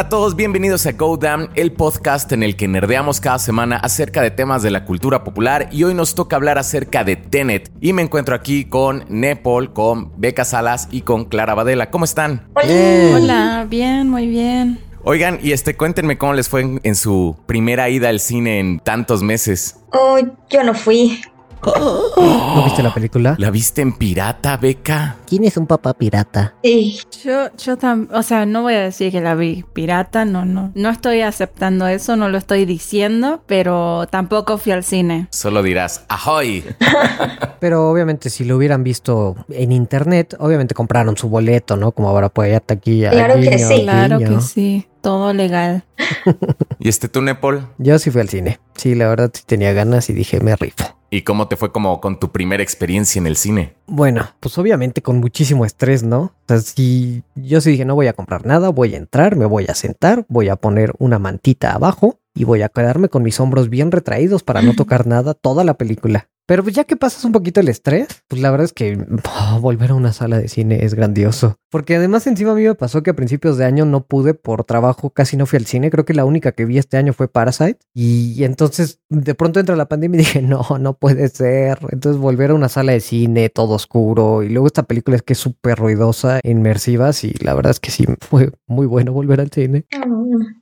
Hola a todos, bienvenidos a Go Damn, el podcast en el que nerdeamos cada semana acerca de temas de la cultura popular y hoy nos toca hablar acerca de Tenet. Y me encuentro aquí con Nepal, con Beca Salas y con Clara Badela. ¿Cómo están? Hola. Hola, bien, muy bien. Oigan, y este, cuéntenme cómo les fue en, en su primera ida al cine en tantos meses. Oh, yo no fui. ¿No viste la película? ¿La viste en pirata, Beca? ¿Quién es un papá pirata? Sí. Yo, yo también, o sea, no voy a decir que la vi pirata, no, no. No estoy aceptando eso, no lo estoy diciendo, pero tampoco fui al cine. Solo dirás, ¡ahoy! Pero obviamente si lo hubieran visto en internet, obviamente compraron su boleto, ¿no? Como ahora puede hasta aquí. Claro que sí. Claro que sí, todo legal. ¿Y este tú, Nepal? Yo sí fui al cine. Sí, la verdad sí tenía ganas y dije, me rifo. ¿Y cómo te fue como con tu primera experiencia en el cine? Bueno, pues obviamente con muchísimo estrés, ¿no? O sea, si yo sí dije, no voy a comprar nada, voy a entrar, me voy a sentar, voy a poner una mantita abajo y voy a quedarme con mis hombros bien retraídos para no tocar nada toda la película. Pero pues ya que pasas un poquito el estrés, pues la verdad es que oh, volver a una sala de cine es grandioso. Porque además encima a mí me pasó que a principios de año no pude por trabajo, casi no fui al cine. Creo que la única que vi este año fue Parasite. Y entonces de pronto entra la pandemia y dije, no, no puede ser. Entonces volver a una sala de cine, todo oscuro. Y luego esta película es que es súper ruidosa, inmersiva. Y la verdad es que sí, fue muy bueno volver al cine.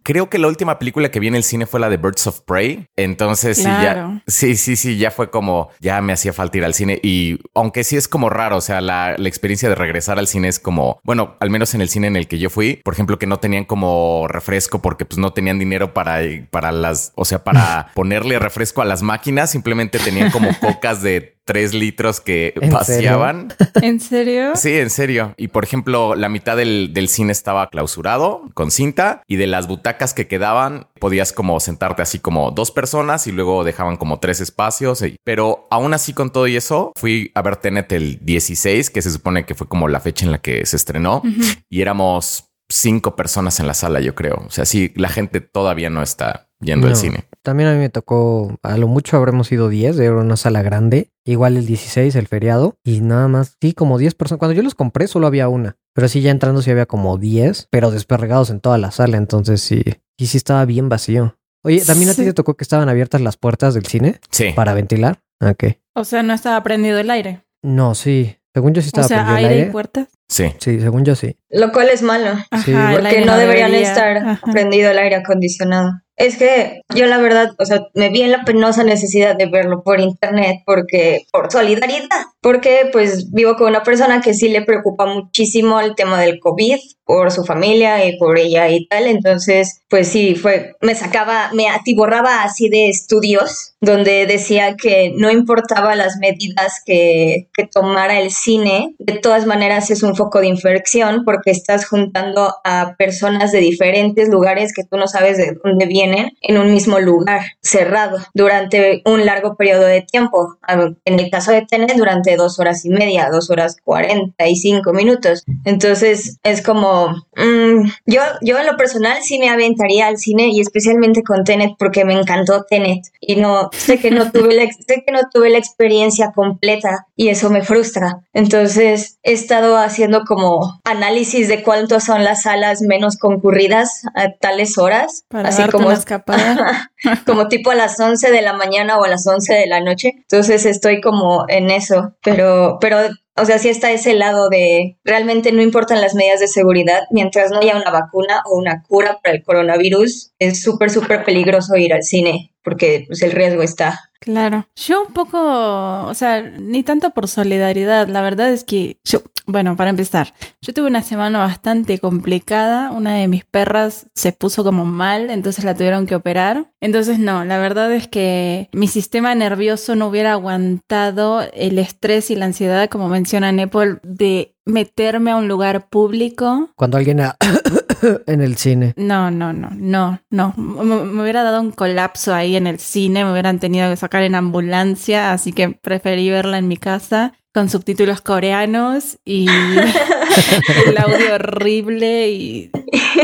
Creo que la última película que vi en el cine fue la de Birds of Prey. Entonces sí, ya. Sí, sí, sí, ya fue como, ya me hacía falta ir al cine. Y aunque sí es como raro, o sea, la, la experiencia de regresar al cine es como, bueno, al menos en el cine en el que yo fui, por ejemplo, que no tenían como refresco porque pues no tenían dinero para, para las, o sea, para ponerle refresco a las máquinas, simplemente tenían como cocas de tres litros que ¿En paseaban. ¿En serio? Sí, en serio. Y por ejemplo, la mitad del, del cine estaba clausurado con cinta y de las butacas que quedaban podías como sentarte así como dos personas y luego dejaban como tres espacios. y- Pero aún así con todo y eso, fui a ver Tenet el 16, que se supone que fue como la fecha en la que se estrenó y éramos cinco personas en la sala, yo creo. O sea, sí, la gente todavía no está yendo al cine. También a mí me tocó, a lo mucho habremos ido 10, era una sala grande. Igual el 16, el feriado. Y nada más, sí, como 10 personas. Cuando yo los compré solo había una. Pero sí, ya entrando sí había como 10, pero desperregados en toda la sala. Entonces sí, y sí estaba bien vacío. Oye, ¿también a ti te tocó que estaban abiertas las puertas del cine Sí. para ventilar? Ok. O sea, no estaba prendido el aire. No, sí. Según yo sí estaba o sea, prendido el aire aire. y puertas. Sí. Sí, según yo sí. Lo cual es malo. Ajá, Sí, Porque aire no deberían debería- estar Ajá. prendido el aire acondicionado. Es que yo la verdad, o sea, me vi en la penosa necesidad de verlo por internet porque, por solidaridad, porque pues vivo con una persona que sí le preocupa muchísimo el tema del COVID por su familia y por ella y tal, entonces pues sí, fue, me sacaba, me atiborraba así de estudios donde decía que no importaba las medidas que, que tomara el cine, de todas maneras es un foco de infección porque estás juntando a personas de diferentes lugares que tú no sabes de dónde vienen en un mismo lugar cerrado durante un largo periodo de tiempo. En el caso de Tenet, durante dos horas y media, dos horas cuarenta y cinco minutos. Entonces es como, mm, yo, yo en lo personal sí me aventaría al cine y especialmente con Tenet porque me encantó Tenet y no sé que no tuve la, sé que no tuve la experiencia completa y eso me frustra. Entonces he estado haciendo como análisis de cuántas son las salas menos concurridas a tales horas, Para así como escapada. como tipo a las 11 de la mañana o a las 11 de la noche. Entonces estoy como en eso, pero, pero, o sea, sí está ese lado de realmente no importan las medidas de seguridad mientras no haya una vacuna o una cura para el coronavirus. Es súper, súper peligroso ir al cine porque pues, el riesgo está. Claro. Yo un poco, o sea, ni tanto por solidaridad. La verdad es que yo, bueno, para empezar, yo tuve una semana bastante complicada. Una de mis perras se puso como mal, entonces la tuvieron que operar. Entonces, no, la verdad es que mi sistema nervioso no hubiera aguantado el estrés y la ansiedad, como menciona Nepal, de meterme a un lugar público. Cuando alguien a- en el cine. No, no, no, no, no. Me, me hubiera dado un colapso ahí en el cine, me hubieran tenido que sacar en ambulancia, así que preferí verla en mi casa. Con subtítulos coreanos y el audio horrible y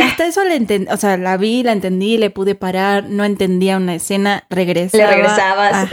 hasta eso la entendí, o sea, la vi, la entendí, le pude parar, no entendía una escena, regresaba. Le regresabas.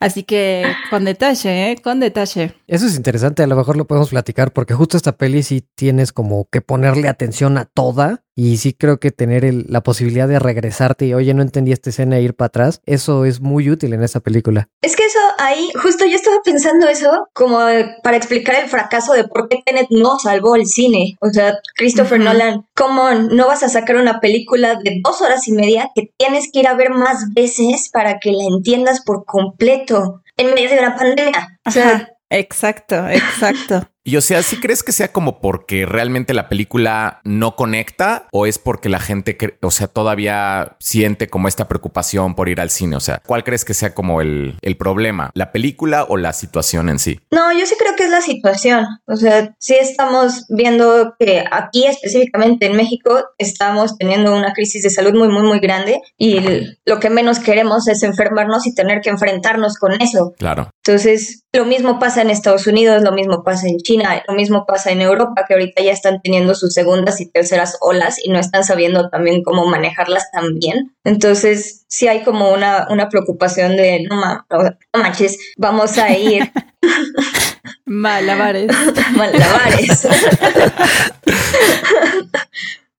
Así que con detalle, ¿eh? Con detalle. Eso es interesante, a lo mejor lo podemos platicar porque justo esta peli sí tienes como que ponerle atención a toda y sí creo que tener la posibilidad de regresarte y, oye, no entendí esta escena e ir para atrás, eso es muy útil en esta película. Es que eso ahí, justo yo estaba pensando eso como para explicar el fracaso de por qué Tenet no salvó el cine. O sea, Christopher Nolan, ¿cómo no vas a sacar una película de dos horas y media que tienes que ir a ver más veces para que la entiendas por completo en medio de una pandemia? O sea, Exacto, exacto. Y o sea, ¿sí crees que sea como porque realmente la película no conecta o es porque la gente, o sea, todavía siente como esta preocupación por ir al cine? O sea, ¿cuál crees que sea como el, el problema? ¿La película o la situación en sí? No, yo sí creo que es la situación. O sea, sí estamos viendo que aquí específicamente en México estamos teniendo una crisis de salud muy, muy, muy grande y lo que menos queremos es enfermarnos y tener que enfrentarnos con eso. Claro. Entonces, lo mismo pasa en Estados Unidos, lo mismo pasa en China lo mismo pasa en Europa, que ahorita ya están teniendo sus segundas y terceras olas y no están sabiendo también cómo manejarlas también. Entonces, sí hay como una, una preocupación de, no, manches, vamos a ir. Malabares. Malabares.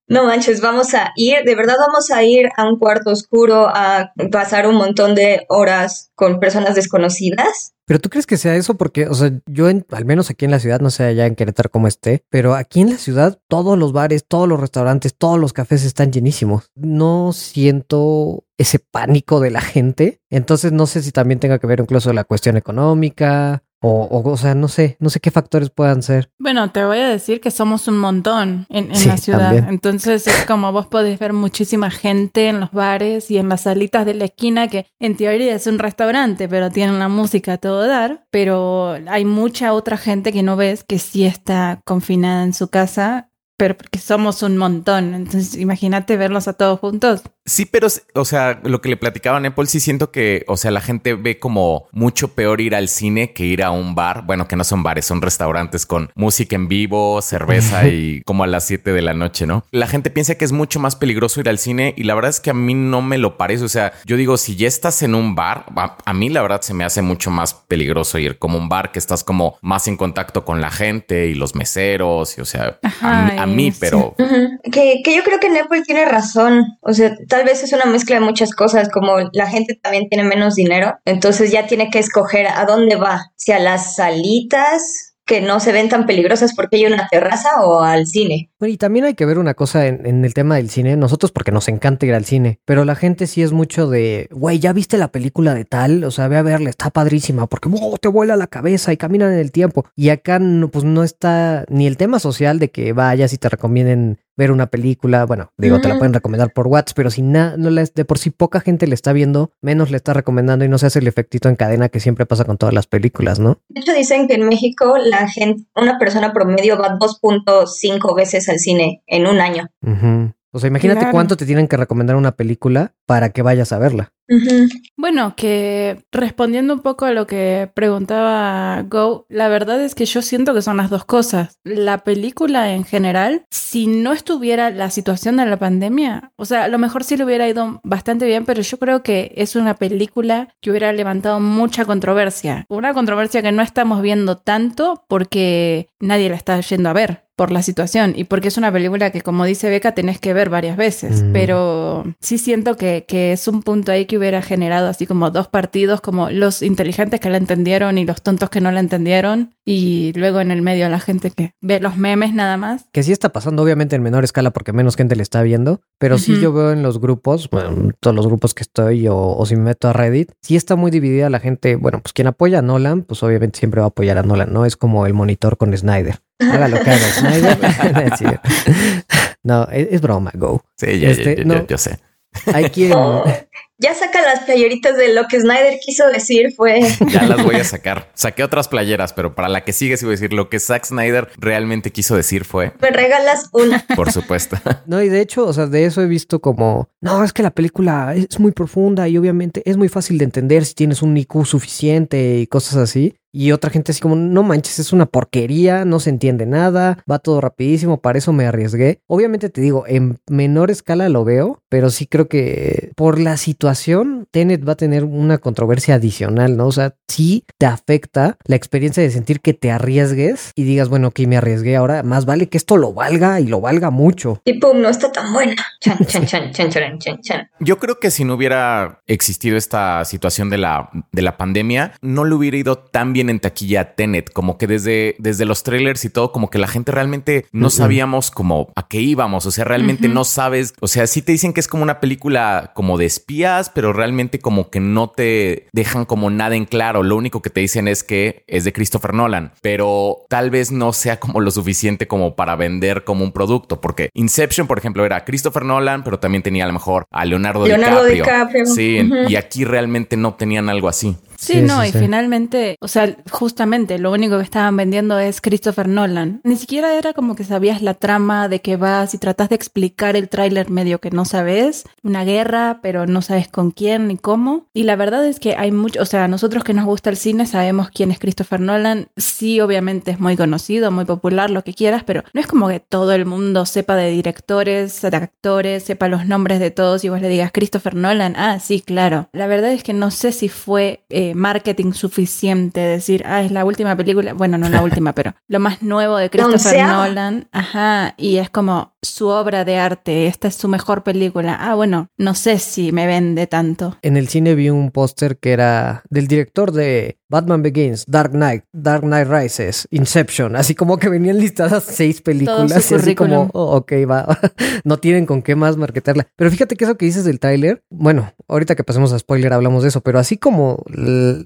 no manches, vamos a ir, de verdad vamos a ir a un cuarto oscuro a pasar un montón de horas con personas desconocidas. Pero tú crees que sea eso porque, o sea, yo al menos aquí en la ciudad, no sé allá en Querétaro cómo esté, pero aquí en la ciudad todos los bares, todos los restaurantes, todos los cafés están llenísimos. No siento ese pánico de la gente. Entonces no sé si también tenga que ver incluso la cuestión económica o, o, sea, no sé, no sé qué factores puedan ser. Bueno, te voy a decir que somos un montón en, la ciudad. Entonces es como vos podés ver muchísima gente en los bares y en las salitas de la esquina que en teoría es un restaurante, pero tienen la música a todo dar. Pero hay mucha otra gente que no ves que sí está confinada en su casa pero porque somos un montón. Entonces, imagínate verlos a todos juntos. Sí, pero, o sea, lo que le platicaban a Apple, sí siento que, o sea, la gente ve como mucho peor ir al cine que ir a un bar. Bueno, que no son bares, son restaurantes con música en vivo, cerveza y como a las 7 de la noche, ¿no? La gente piensa que es mucho más peligroso ir al cine y la verdad es que a mí no me lo parece. O sea, yo digo, si ya estás en un bar, a, mí la verdad se me hace mucho más peligroso ir como un bar que estás como más en contacto con la gente y los meseros y, o sea, a, mí, pero... que, que yo creo que Apple tiene razón. O sea, tal vez es una mezcla de muchas cosas, como la gente también tiene menos dinero, entonces ya tiene que escoger a dónde va, si a las salitas que no se ven tan peligrosas porque hay una terraza o al cine. Bueno, y también hay que ver una cosa en, el tema del cine, nosotros porque nos encanta ir al cine, pero la gente sí es mucho de, güey, ¿ya viste la película de tal? O sea, ve a verla, está padrísima porque te vuela la cabeza y caminan en el tiempo. Y acá pues no está ni el tema social de que vayas y te recomienden ver una película, bueno, digo, te la pueden recomendar por WhatsApp, pero si no de por sí poca gente le está viendo, menos le está recomendando y no se hace el efectito en cadena que siempre pasa con todas las películas, ¿no? De hecho, dicen que en México la gente, una persona promedio va 2.5 veces al cine en un año. O sea, imagínate cuánto te tienen que recomendar una película para que vayas a verla. Bueno, que respondiendo un poco a lo que preguntaba Go, la verdad es que yo siento que son las dos cosas. La película en general, si no estuviera la situación de la pandemia, o sea, a lo mejor sí le hubiera ido bastante bien, pero yo creo que es una película que hubiera levantado mucha controversia. Una controversia que no estamos viendo tanto porque nadie la está yendo a ver por la situación y porque es una película que, como dice Beca, tenés que ver varias veces. Mm. Pero sí siento que, que, es un punto ahí que hubiera generado así como dos partidos, como los inteligentes que la entendieron y los tontos que no la entendieron. Y luego en el medio la gente que ve los memes nada más. Que sí está pasando, obviamente en menor escala porque menos gente le está viendo. Pero sí yo veo en los grupos, bueno, todos los grupos que estoy o, o si me meto a Reddit, sí está muy dividida la gente. Bueno, pues quien apoya a Nolan, pues obviamente siempre va a apoyar a Nolan, ¿no? Es como el monitor con Snyder. Haga lo que haga Snyder. no, es, broma, Go. Sí, ya, este, yo sé. Hay quien... Oh, ya saca las playeritas de lo que Snyder quiso decir fue... Ya las voy a sacar. Saqué otras playeras, pero para la que sigue sí voy a decir lo que Zack Snyder realmente quiso decir fue... Me regalas una. Por supuesto. No, y de hecho, o sea, de eso he visto como... No, es que la película es muy profunda y obviamente es muy fácil de entender si tienes un IQ suficiente y cosas así. Y otra gente así como, no manches, es una porquería, no se entiende nada, va todo rapidísimo, para eso me arriesgué. Obviamente te digo, en menor escala lo veo, pero sí creo que por la situación, Tenet va a tener una controversia adicional, ¿no? O sea, sí te afecta la experiencia de sentir que te arriesgues y digas, bueno, que me arriesgué ahora, más vale que esto lo valga y lo valga mucho. Y pum, no está tan buena. Chan, chan, chan, chan, chan, chan, chan. Yo creo que si no hubiera existido esta situación de la, de la pandemia, no le hubiera ido tan bien en taquilla Tenet, como que desde, desde los trailers y todo, como que la gente realmente no sabíamos como a qué íbamos, o sea, realmente no sabes, o sea, sí te dicen que es como una película como de espías, pero realmente como que no te dejan como nada en claro, lo único que te dicen es que es de Christopher Nolan, pero tal vez no sea como lo suficiente como para vender como un producto, porque Inception, por ejemplo, era Christopher Nolan, pero también tenía a lo mejor a Leonardo, Leonardo DiCaprio. DiCaprio. Sí, y aquí realmente no tenían algo así. Sí, Sí, no, sí, y sí. finalmente, o sea, justamente lo único que estaban vendiendo es Christopher Nolan. Ni siquiera era como que sabías la trama de que vas y tratas de explicar el tráiler medio que no sabes, una guerra, pero no sabes con quién ni cómo. Y la verdad es que hay mucho, o sea, nosotros que nos gusta el cine sabemos quién es Christopher Nolan. Sí, obviamente es muy conocido, muy popular, lo que quieras, pero no es como que todo el mundo sepa de directores, de actores, sepa los nombres de todos y vos le digas Christopher Nolan. Ah, sí, claro. La verdad es que no sé si fue eh, marketing suficiente decir, ah, es la última película, bueno, no la última, pero lo más nuevo de Christopher. Nolan, ajá, y es como su obra de arte, esta es su mejor película. Ah, bueno, no sé si me vende tanto. En el cine vi un póster que era del director de Batman Begins, Dark Knight, Dark Knight Rises, Inception, así como que venían listadas seis películas y así como, oh, ok, va, no tienen con qué más marketarla. Pero fíjate que eso que dices del tráiler, bueno, ahorita que pasemos a spoiler hablamos de eso, pero así como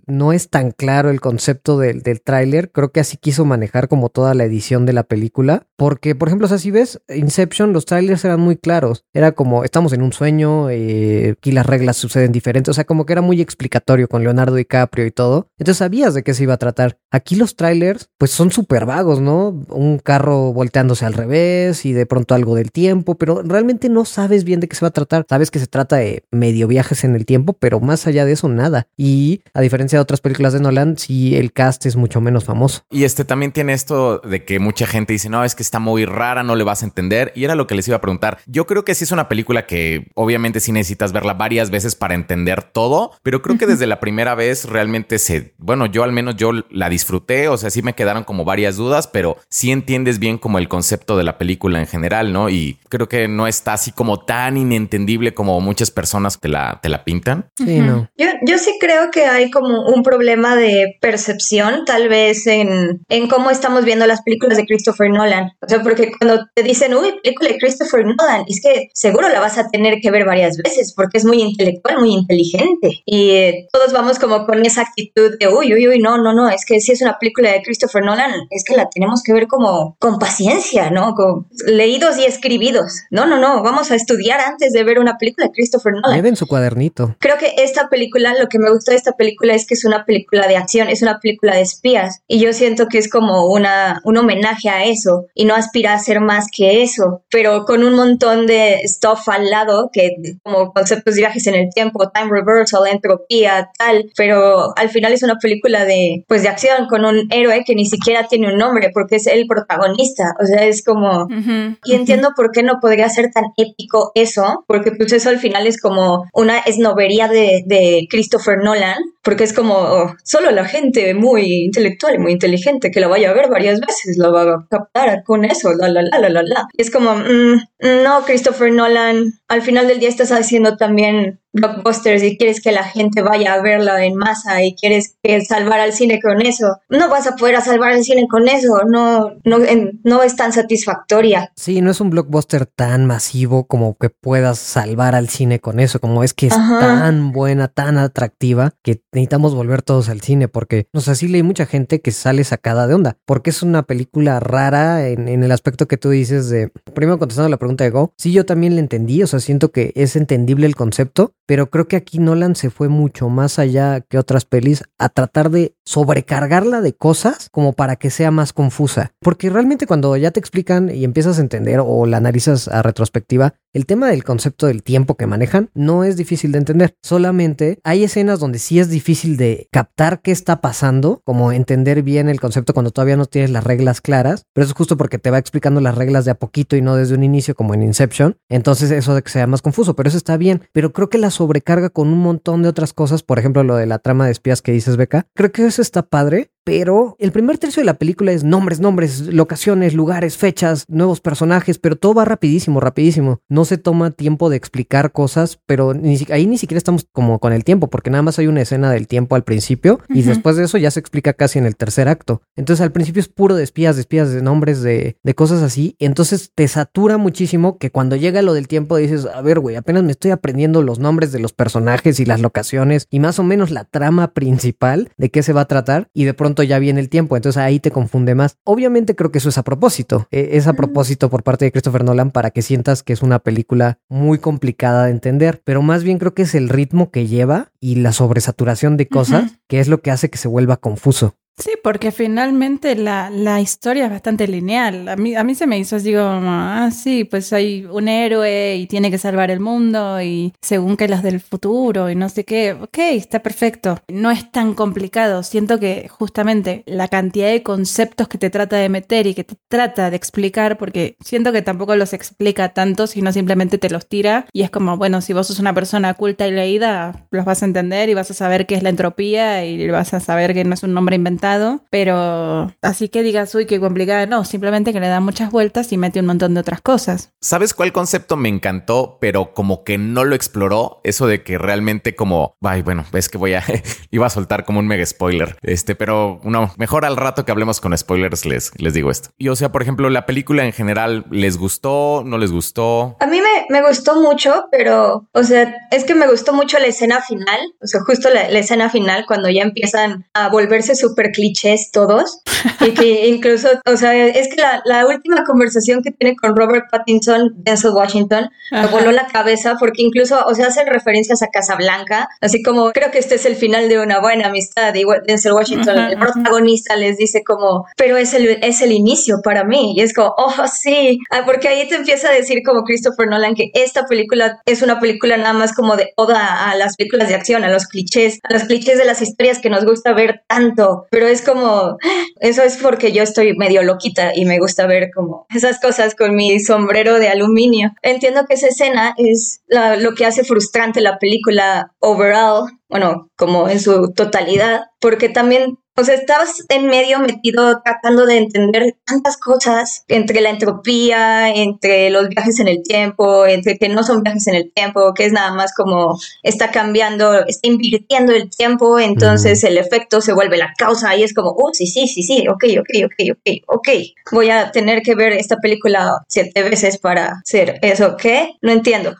no es tan claro el concepto del, del tráiler, creo que así quiso manejar como toda la edición de la película, porque por ejemplo, o sea, si ves Inception, los trailers eran muy claros, era como estamos en un sueño, eh, aquí las reglas suceden diferentes, o sea, como que era muy explicatorio con Leonardo DiCaprio y todo, entonces sabías de qué se iba a tratar. Aquí los trailers, pues son súper vagos, ¿no? Un carro volteándose al revés y de pronto algo del tiempo, pero realmente no sabes bien de qué se va a tratar. Sabes que se trata de medio viajes en el tiempo, pero más allá de eso, nada. Y a diferencia de otras películas de Nolan, sí el cast es mucho menos famoso. Y este también tiene esto de que mucha gente dice, no, es que está muy rara, no le vas a entender. Y era lo que les iba a preguntar. Yo creo que sí es una película que obviamente sí necesitas verla varias veces para entender todo, pero creo que desde la primera vez realmente se, bueno, yo al menos yo la disfruté, o sea, sí me quedaron como varias dudas, pero sí entiendes bien como el concepto de la película en general, ¿no? Y creo que no está así como tan inentendible como muchas personas te la, te la pintan. Sí, no. Yo, yo sí creo que hay como un problema de percepción, tal vez en, en cómo estamos viendo las películas de Christopher Nolan. O sea, porque cuando te dicen, uy, película de Christopher Nolan, es que seguro la vas a tener que ver varias veces porque es muy intelectual, muy inteligente. Y eh, todos vamos como con esa actitud de, uy, uy, uy, no, no, no, es que si es una película de Christopher Nolan, es que la tenemos que ver como con paciencia, ¿no? Con leídos y escribidos. No, no, no, vamos a estudiar antes de ver una película de Christopher Nolan. Lleven su cuadernito. Creo que esta película, lo que me gustó de esta película es que es una película de acción, es una película de espías. Y yo siento que es como una, un homenaje a eso y no aspira a ser más que eso, pero con un montón de stuff al lado, que como conceptos de viajes en el tiempo, time reversal, entropía, tal. Pero al final es una película de, pues, de acción con un héroe que ni siquiera tiene un nombre porque es el protagonista. O sea, es como... Ujú, Y entiendo por qué no podría ser tan épico eso, porque pues eso al final es como una esnovería de, de Christopher Nolan, porque es como oh, solo la gente muy intelectual y muy inteligente que la vaya a ver varias veces la va a captar con eso, la la la la la la. Y es como, mm, no, Christopher Nolan, al final del día estás haciendo también blockbusters y quieres que la gente vaya a verla en masa y quieres que salvar al cine con eso. No vas a poder salvar al cine con eso, no, no, no es tan satisfactoria. Sí, no es un blockbuster tan masivo como que puedas salvar al cine con eso, como es que es Ajá. tan buena, tan atractiva, que necesitamos volver todos al cine, porque, o sea, sí leí mucha gente que sale sacada de onda, porque es una película rara en, en el aspecto que tú dices de, primero contestando la pregunta de Go, sí, yo también la entendí, o sea, siento que es entendible el concepto, pero creo que aquí Nolan se fue mucho más allá que otras pelis a tratar de sobrecargarla de cosas como para que sea más confusa. Porque realmente cuando ya te explican y empiezas a entender o la analizas a retrospectiva, el tema del concepto del tiempo que manejan no es difícil de entender. Solamente hay escenas donde sí es difícil de captar qué está pasando, como entender bien el concepto cuando todavía no tienes las reglas claras, pero eso es justo porque te va explicando las reglas de a poquito y no desde un inicio como en Inception. Entonces eso de que sea más confuso, pero eso está bien. Pero creo que la sobrecarga con un montón de otras cosas, por ejemplo lo de la trama de espías que dices, Beca, creo que eso está padre, pero el primer tercio de la película es nombres, nombres, locaciones, lugares, fechas, nuevos personajes, pero todo va rapidísimo, rapidísimo. No se toma tiempo de explicar cosas, pero ni, ahí ni siquiera estamos como con el tiempo, porque nada más hay una escena del tiempo al principio y después de eso ya se explica casi en el tercer acto. Entonces al principio es puro de espías, de espías, de nombres, de, de cosas así. Entonces te satura muchísimo que cuando llega lo del tiempo dices, a ver, güey, apenas me estoy aprendiendo los nombres de los personajes y las locaciones y más o menos la trama principal de qué se va a tratar y de pronto ya viene el tiempo, entonces ahí te confunde más. Obviamente creo que eso es a propósito, e, es a propósito por parte de Christopher Nolan para que sientas que es una película muy complicada de entender, pero más bien creo que es el ritmo que lleva y la sobresaturación de cosas que es lo que hace que se vuelva confuso. Sí, porque finalmente la, la, historia es bastante lineal. A mí, a mí se me hizo así como, ah, sí, pues hay un héroe y tiene que salvar el mundo y según que las del futuro y no sé qué. Ok, está perfecto. No es tan complicado. Siento que justamente la cantidad de conceptos que te trata de meter y que te trata de explicar, porque siento que tampoco los explica tanto, sino simplemente te los tira y es como, bueno, si vos sos una persona culta y leída, los vas a entender y vas a saber qué es la entropía y vas a saber que no es un nombre inventado pero así que digas, uy, qué complicada, no, simplemente que le da muchas vueltas y mete un montón de otras cosas. ¿Sabes cuál concepto me encantó, pero como que no lo exploró? Eso de que realmente como, ay, bueno, es que voy a, iba a soltar como un mega spoiler, este, pero no, mejor al rato que hablemos con spoilers les, les digo esto. Y o sea, por ejemplo, la película en general, ¿les gustó? ¿No les gustó? A mí me, me gustó mucho, pero, o sea, es que me gustó mucho la escena final, o sea, justo la, la escena final cuando ya empiezan a volverse súper clichés todos y que incluso, o sea, es que la, la, última conversación que tiene con Robert Pattinson, Denzel Washington, me voló la cabeza porque incluso, o sea, hacen referencias a Casablanca, así como creo que este es el final de una buena amistad y Denzel Washington, el protagonista, les dice como, pero es el, es el inicio para mí y es como, oh, sí, ah, porque ahí te empieza a decir como Christopher Nolan que esta película es una película nada más como de oda a las películas de acción, a los clichés, a los clichés de las historias que nos gusta ver tanto, pero es como, eso es porque yo estoy medio loquita y me gusta ver como esas cosas con mi sombrero de aluminio. Entiendo que esa escena es lo que hace frustrante la película overall, bueno, como en su totalidad, porque también o sea, estabas en medio metido tratando de entender tantas cosas entre la entropía, entre los viajes en el tiempo, entre que no son viajes en el tiempo, que es nada más como está cambiando, está invirtiendo el tiempo, entonces el efecto se vuelve la causa y es como, oh, sí, sí, sí, sí, ok, ok, ok, ok, ok. Voy a tener que ver esta película siete veces para hacer eso, ¿qué? No entiendo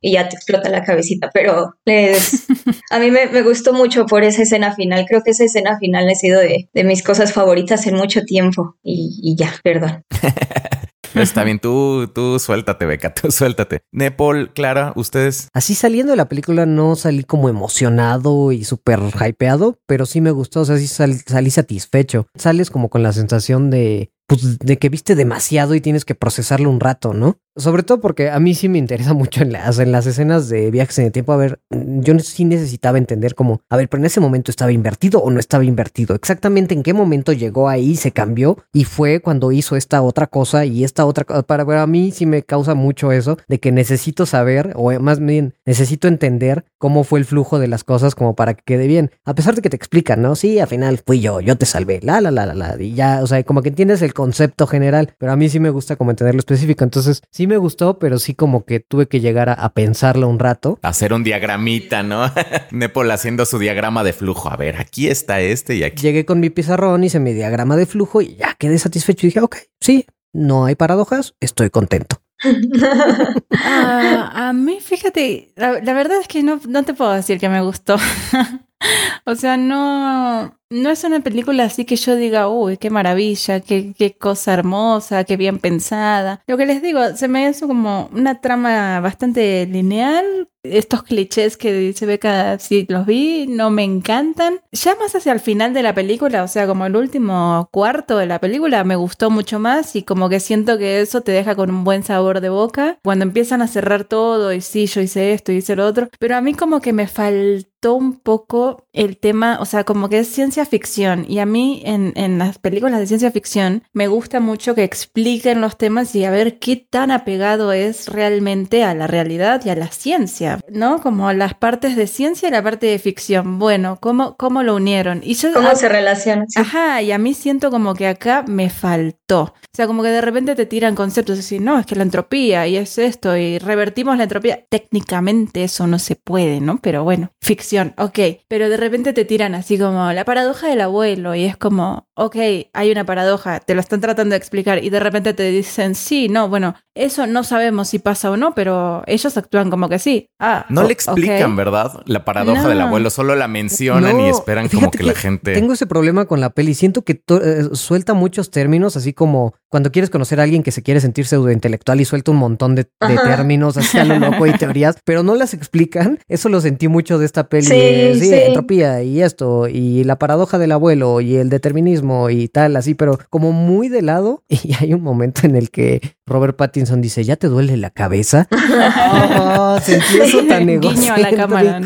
y ya te explota la cabecita, pero les, a mí me, gustó mucho por esa escena final, creo que esa escena final ha sido de, mis cosas favoritas en mucho tiempo y, ya, perdón. Está bien, tú, tú suéltate, Beca, tú suéltate. Nepal, Clara, ustedes. Así saliendo de la película no salí como emocionado y súper hypeado, pero sí me gustó, o sea, sí salí satisfecho. Sales como con la sensación de, pues, de que viste demasiado y tienes que procesarlo un rato, ¿no? Sobre todo porque a mí sí me interesa mucho en las, en las escenas de viajes en el tiempo. A ver, yo sí necesitaba entender cómo, a ver, pero en ese momento estaba invertido o no estaba invertido. Exactamente en qué momento llegó ahí, se cambió y fue cuando hizo esta otra cosa y esta otra cosa. Para, para mí sí me causa mucho eso de que necesito saber o más bien necesito entender cómo fue el flujo de las cosas como para que quede bien. A pesar de que te explican, ¿no? Sí, al final fui yo, yo te salvé, la, la, la, la, la. Y ya, o sea, como que entiendes el concepto general, pero a mí sí me gusta como entenderlo específico. Entonces, sí me gustó, pero sí como que tuve que llegar a, pensarlo un rato. Hacer un diagramita, ¿no? Nepal haciendo su diagrama de flujo. A ver, aquí está este y aquí. Llegué con mi pizarrón, hice mi diagrama de flujo y ya quedé satisfecho y dije, ok, sí, no hay paradojas, estoy contento. Ah, a mí, fíjate, la, verdad es que no, no te puedo decir que me gustó. o sea, no, no es una película así que yo diga, uy, qué maravilla, qué, cosa hermosa, qué bien pensada. Lo que les digo, se me hizo como una trama bastante lineal, estos clichés que dice Beca, si los vi, no me encantan. Ya más hacia el final de la película, o sea, como el último cuarto de la película, me gustó mucho más y como que siento que eso te deja con un buen sabor de boca. Cuando empiezan a cerrar todo y sí, yo hice esto, hice lo otro, pero a mí como que me faltó un poco el tema, o sea, como que es ciencia ficción. Y a mí en, en, las películas de ciencia ficción me gusta mucho que expliquen los temas y a ver qué tan apegado es realmente a la realidad y a la ciencia, ¿no? Como las partes de ciencia y la parte de ficción. Bueno, ¿cómo, cómo lo unieron? Y yo, ¿Cómo se relaciona? Ajá, y a mí siento como que acá me faltó. O sea, como que de repente te tiran conceptos así, no, es que la entropía y es esto y revertimos la entropía. Técnicamente eso no se puede, ¿no? Pero bueno, ficción ok, pero de repente te tiran así como la paradoja del abuelo y es como, ok, hay una paradoja, te lo están tratando de explicar y de repente te dicen, sí, no, bueno, eso no sabemos si pasa o no, pero ellos actúan como que sí. Ah, no le explican, ¿verdad? La paradoja del abuelo, solo la mencionan y esperan como que, la gente... Tengo ese problema con la peli, siento que eh, suelta muchos términos, así como cuando quieres conocer a alguien que se quiere sentir pseudointelectual y suelta un montón de, términos así a lo loco y teorías, pero no las explican. Eso lo sentí mucho de esta peli. Sí, sí, entropía y esto, y la paradoja del abuelo y el determinismo y tal, así, pero como muy de lado. Y hay un momento en el que Robert Pattinson dice, ¿ya te duele la cabeza? oh, sentí eso tan Guiño a la cámara.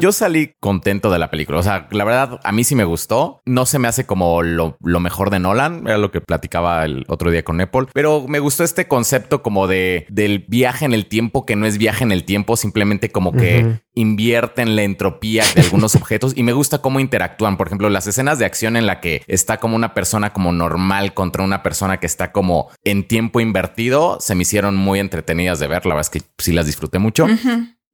Yo salí contento de la película. O sea, la verdad, a mí sí me gustó. No se me hace como lo, mejor de Nolan. Era lo que platicaba el otro día con Apple. Pero me gustó este concepto como de del viaje en el tiempo, que no es viaje en el tiempo, simplemente como que invierten la entropía de algunos objetos y me gusta cómo interactúan. Por ejemplo, las escenas de acción en la que está como una persona como normal contra una persona que está como en tiempo invertido se me hicieron muy entretenidas de ver. La verdad es que sí las disfruté mucho.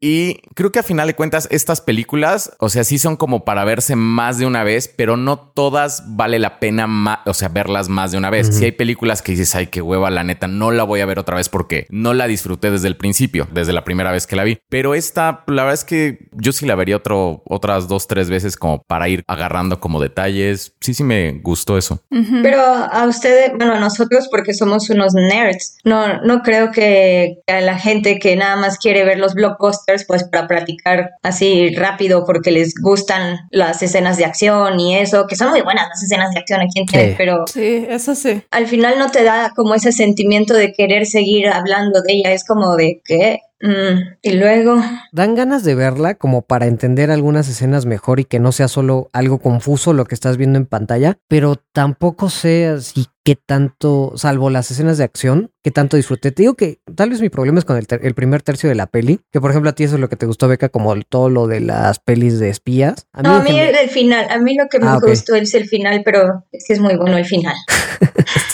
Y creo que a final de cuentas estas películas, o sea, sí son como para verse más de una vez, pero no todas vale la pena, o sea, verlas más de una vez. Si hay películas que dices, ay, qué hueva, la neta, no la voy a ver otra vez porque no la disfruté desde el principio, desde la primera vez que la vi. Pero esta, la verdad es que yo sí la vería otro, otras dos, tres veces como para ir agarrando como detalles. Sí, sí me gustó eso. Pero a ustedes, bueno, a nosotros porque somos unos nerds, no, no creo que a la gente que nada más quiere ver los blockbusters pues para practicar así rápido porque les gustan las escenas de acción y eso, que son muy buenas las escenas de acción aquí en pero sí, eso sí. Al final no te da como ese sentimiento de querer seguir hablando de ella, es como de que Mm, y luego. Dan ganas de verla como para entender algunas escenas mejor y que no sea solo algo confuso lo que estás viendo en pantalla, pero tampoco sé si qué tanto, salvo las escenas de acción, qué tanto disfruté. Te digo que tal vez mi problema es con el, primer tercio de la peli, que por ejemplo a ti eso es lo que te gustó, Beca, como todo lo de las pelis de espías. A no, a mí el final, a mí lo que me ah, gustó es el final, pero es que es muy bueno el final.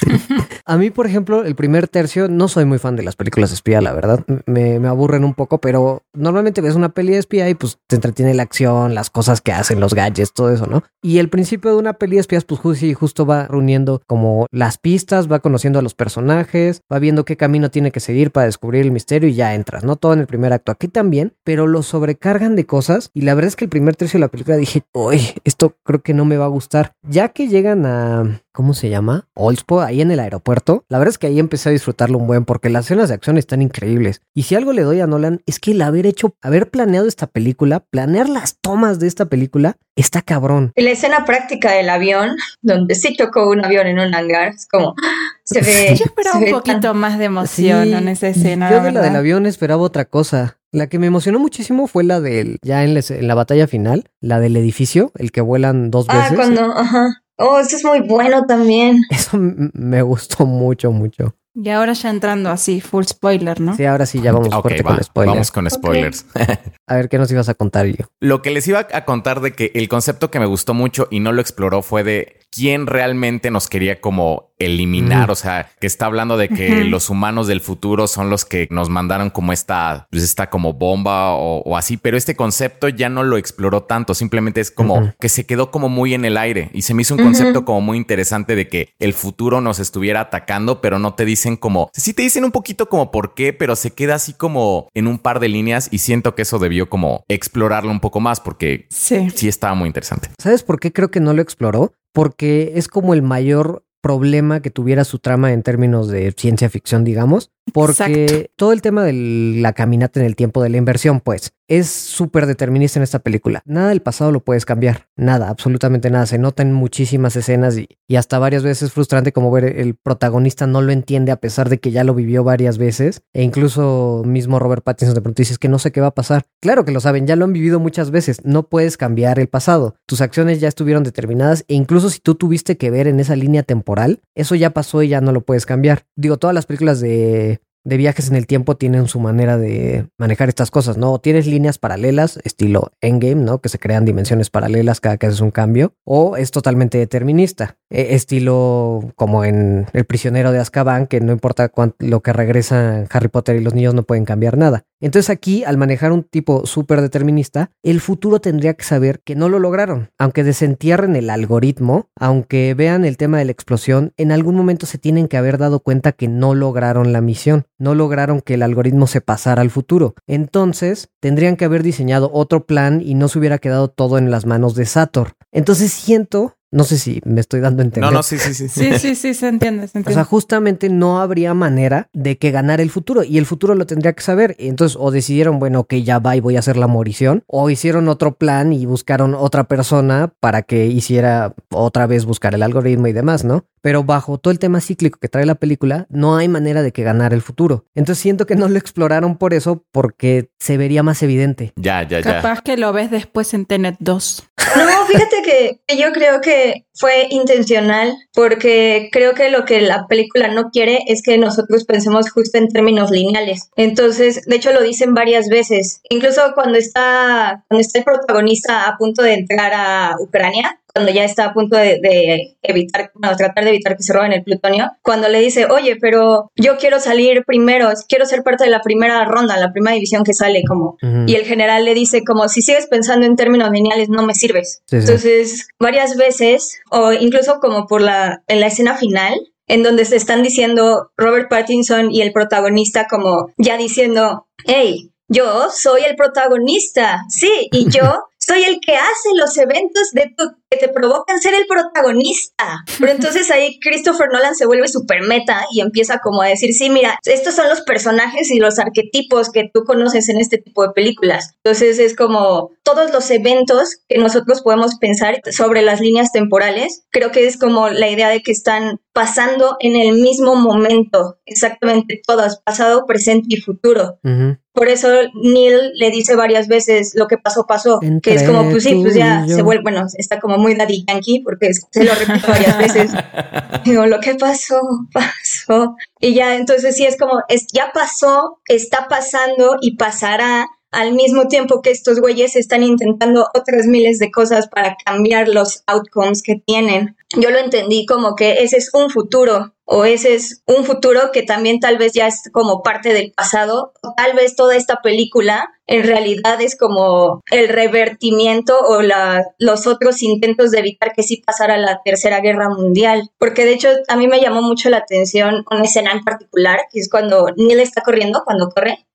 A mí, por ejemplo, el primer tercio, no soy muy fan de las películas de espía, la verdad. Me, me, aburren un poco, pero normalmente ves una peli de espía y pues te entretiene la acción, las cosas que hacen, los gadgets, todo eso, ¿no? Y el principio de una peli de espías, pues justo va reuniendo como las pistas, va conociendo a los personajes, va viendo qué camino tiene que seguir para descubrir el misterio y ya entras, ¿no? Todo en el primer acto. Aquí también, pero lo sobrecargan de cosas y la verdad es que el primer tercio de la película dije, uy, esto creo que no me va a gustar. Ya que llegan a, ¿cómo se llama? Oldspo, ahí en el aeropuerto. La verdad es que ahí empecé a disfrutarlo un buen porque las escenas de acción están increíbles. Y si algo le doy a Nolan es que el haber hecho, haber planeado esta película, planear las tomas de esta película, está cabrón. Y la escena práctica del avión, donde sí tocó un avión en un hangar, es como, se ve. Yo esperaba un poquito más de emoción en esa escena. Yo de la del avión esperaba otra cosa. La que me emocionó muchísimo fue la del, ya en, la batalla final, la del edificio, el que vuelan dos ah, veces. Ah, cuando, ajá. Oh, eso es muy bueno también. Eso me gustó mucho, mucho. Y ahora ya entrando así, full spoiler, ¿no? Sí, ahora sí, ya vamos con spoilers. Vamos con spoilers. a ver, ¿qué nos ibas a contar yo? Lo que les iba a contar de que el concepto que me gustó mucho y no lo exploró fue de quién realmente nos quería como eliminar, o sea, que está hablando de que los humanos del futuro son los que nos mandaron como esta, pues esta como bomba o, así, pero este concepto ya no lo exploró tanto, simplemente es como que se quedó como muy en el aire y se me hizo un concepto como muy interesante de que el futuro nos estuviera atacando, pero no te dicen como, sí te dicen un poquito como por qué, pero se queda así como en un par de líneas y siento que eso debió debió como explorarlo un poco más porque Sí. sí estaba muy interesante. ¿Sabes por qué creo que no lo exploró? Porque es como el mayor problema que tuviera su trama en términos de ciencia ficción, digamos. Porque todo el tema de la caminata en el tiempo de la inversión, pues, es súper determinista en esta película. Nada del pasado lo puedes cambiar. Nada, absolutamente nada. Se nota en muchísimas escenas y, y hasta varias veces es frustrante como ver el protagonista no lo entiende a pesar de que ya lo vivió varias veces. E incluso mismo Robert Pattinson de pronto dices que no sé qué va a pasar. Claro que lo saben, ya lo han vivido muchas veces. No puedes cambiar el pasado. Tus acciones ya estuvieron determinadas e incluso si tú tuviste que ver en esa línea temporal, eso ya pasó y ya no lo puedes cambiar. Digo, todas las películas de de viajes en el tiempo tienen su manera de manejar estas cosas, ¿no? O tienes líneas paralelas, estilo Endgame, ¿no? Que se crean dimensiones paralelas cada que haces un cambio, o es totalmente determinista, eh, estilo como en El prisionero de Azkaban, que no importa cuánto, lo que regresa Harry Potter y los niños no pueden cambiar nada. Entonces aquí, al manejar un tipo súper determinista, el futuro tendría que saber que no lo lograron. Aunque desentierren el algoritmo, aunque vean el tema de la explosión, en algún momento se tienen que haber dado cuenta que no lograron la misión no lograron que el algoritmo se pasara al futuro. Entonces, tendrían que haber diseñado otro plan y no se hubiera quedado todo en las manos de Sator. Entonces siento, no sé si me estoy dando a entender. No, no, sí, sí, sí. Sí, sí, sí, se entiende, se O sea, justamente no habría manera de que ganara el futuro y el futuro lo tendría que saber. Entonces, o decidieron, bueno, que ya va y voy a hacer la morición, o hicieron otro plan y buscaron otra persona para que hiciera otra vez buscar el algoritmo y demás, ¿no? Pero bajo todo el tema cíclico que trae la película, no hay manera de que ganara el futuro. Entonces siento que no lo exploraron por eso, porque se vería más evidente. Ya, ya, ya. Capaz que lo ves después en Tenet 2. No, fíjate que, que yo creo que fue intencional porque creo que lo que la película no quiere es que nosotros pensemos justo en términos lineales. Entonces, de hecho lo dicen varias veces. Incluso cuando está, cuando está el protagonista a punto de entrar a Ucrania, cuando ya está a punto de, de evitar, bueno, tratar de evitar que se roben el plutonio, cuando le dice, oye, pero yo quiero salir primero, quiero ser parte de la primera ronda, la primera división que sale, como, y el general le dice, como, si sigues pensando en términos lineales, no me sirves. Sí, sí. Entonces, varias veces, o incluso como por la, en la escena final, en donde se están diciendo Robert Pattinson y el protagonista como ya diciendo, hey, yo soy el protagonista, sí, y yo soy el que hace los eventos de tu, que te provocan ser el protagonista. Pero entonces ahí Christopher Nolan se vuelve super meta y empieza como a decir, sí, mira, estos son los personajes y los arquetipos que tú conoces en este tipo de películas. Entonces es como todos los eventos que nosotros podemos pensar sobre las líneas temporales, creo que es como la idea de que están pasando en el mismo momento, exactamente todas, pasado, presente y futuro. Ujú. Por eso Neil le dice varias veces lo que pasó, pasó. que es como, Entre pues sí, pues ya se vuelve, bueno, está como muy daddy yankee porque se lo repito varias veces. Digo, lo que pasó, pasó. Y ya, entonces sí es como, es, ya pasó, está pasando y pasará al mismo tiempo que estos güeyes están intentando otras miles de cosas para cambiar los outcomes que tienen. Yo lo entendí como que ese es un futuro o ese es un futuro que también tal vez ya es como parte del pasado. O tal vez toda esta película en realidad es como el revertimiento o la, los otros intentos de evitar que sí pasara la tercera guerra mundial. Porque de hecho a mí me llamó mucho la atención una escena en particular que es cuando Neil está corriendo cuando corre.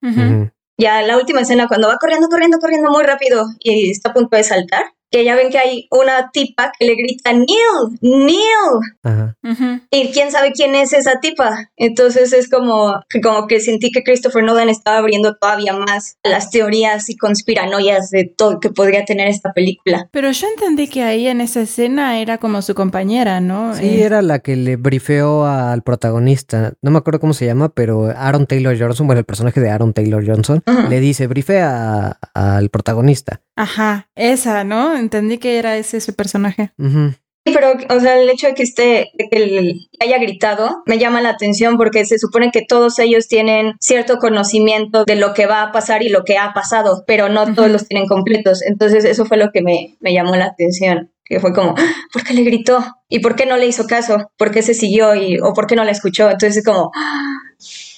Ya la última escena cuando va corriendo, corriendo, corriendo muy rápido y está a punto de saltar, que ya ven que hay una tipa que le grita Neil, Neil, Ajá. Y quién sabe quién es esa tipa. Entonces es como que, como que sentí que Christopher Nolan estaba abriendo todavía más las teorías y conspiranoias de todo que podría tener esta película. Pero yo entendí que ahí en esa escena era como su compañera, ¿no? Sí, Eh, era la que le brifeó al protagonista. No me acuerdo cómo se llama, pero Aaron Taylor Johnson, bueno, el personaje de Aaron Taylor Johnson, le dice, brifea a- al protagonista. Ajá, esa, ¿no? Entendí que era ese su personaje. Sí, pero, o sea, el hecho de que esté, de que él haya gritado, me llama la atención porque se supone que todos ellos tienen cierto conocimiento de lo que va a pasar y lo que ha pasado, pero no todos los tienen completos. Entonces, eso fue lo que me, me llamó la atención. Que fue como, "Ah, ¿por qué le gritó? ¿Y por qué no le hizo caso? ¿Por qué se siguió? Y, ¿O por qué no la escuchó? Entonces, es como, "Ah",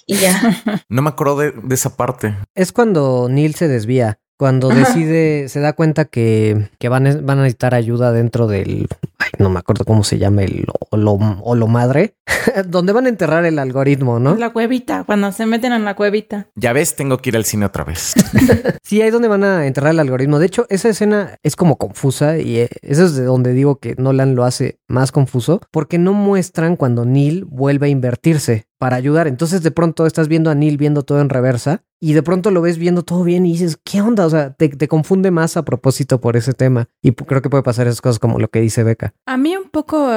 y ya. No me acuerdo de, de esa parte. Es cuando Neil se desvía, cuando decide, se da cuenta que, que van, a- van a necesitar ayuda dentro del... Ay, no me acuerdo cómo se llama, el lo madre, donde van a enterrar el algoritmo, ¿no? La cuevita, cuando se meten en la cuevita. Ya ves, tengo que ir al cine otra vez. sí, ahí donde van a enterrar el algoritmo. De hecho, esa escena es como confusa y eh, eso es de donde digo que Nolan lo hace más confuso, porque no muestran cuando Neil vuelve a invertirse para ayudar. Entonces de pronto estás viendo a Neil viendo todo en reversa y de pronto lo ves viendo todo bien y dices, ¿qué onda? O sea, te, confunde más a propósito por ese tema. Y creo que puede pasar esas cosas como lo que dice Beca. A mí un poco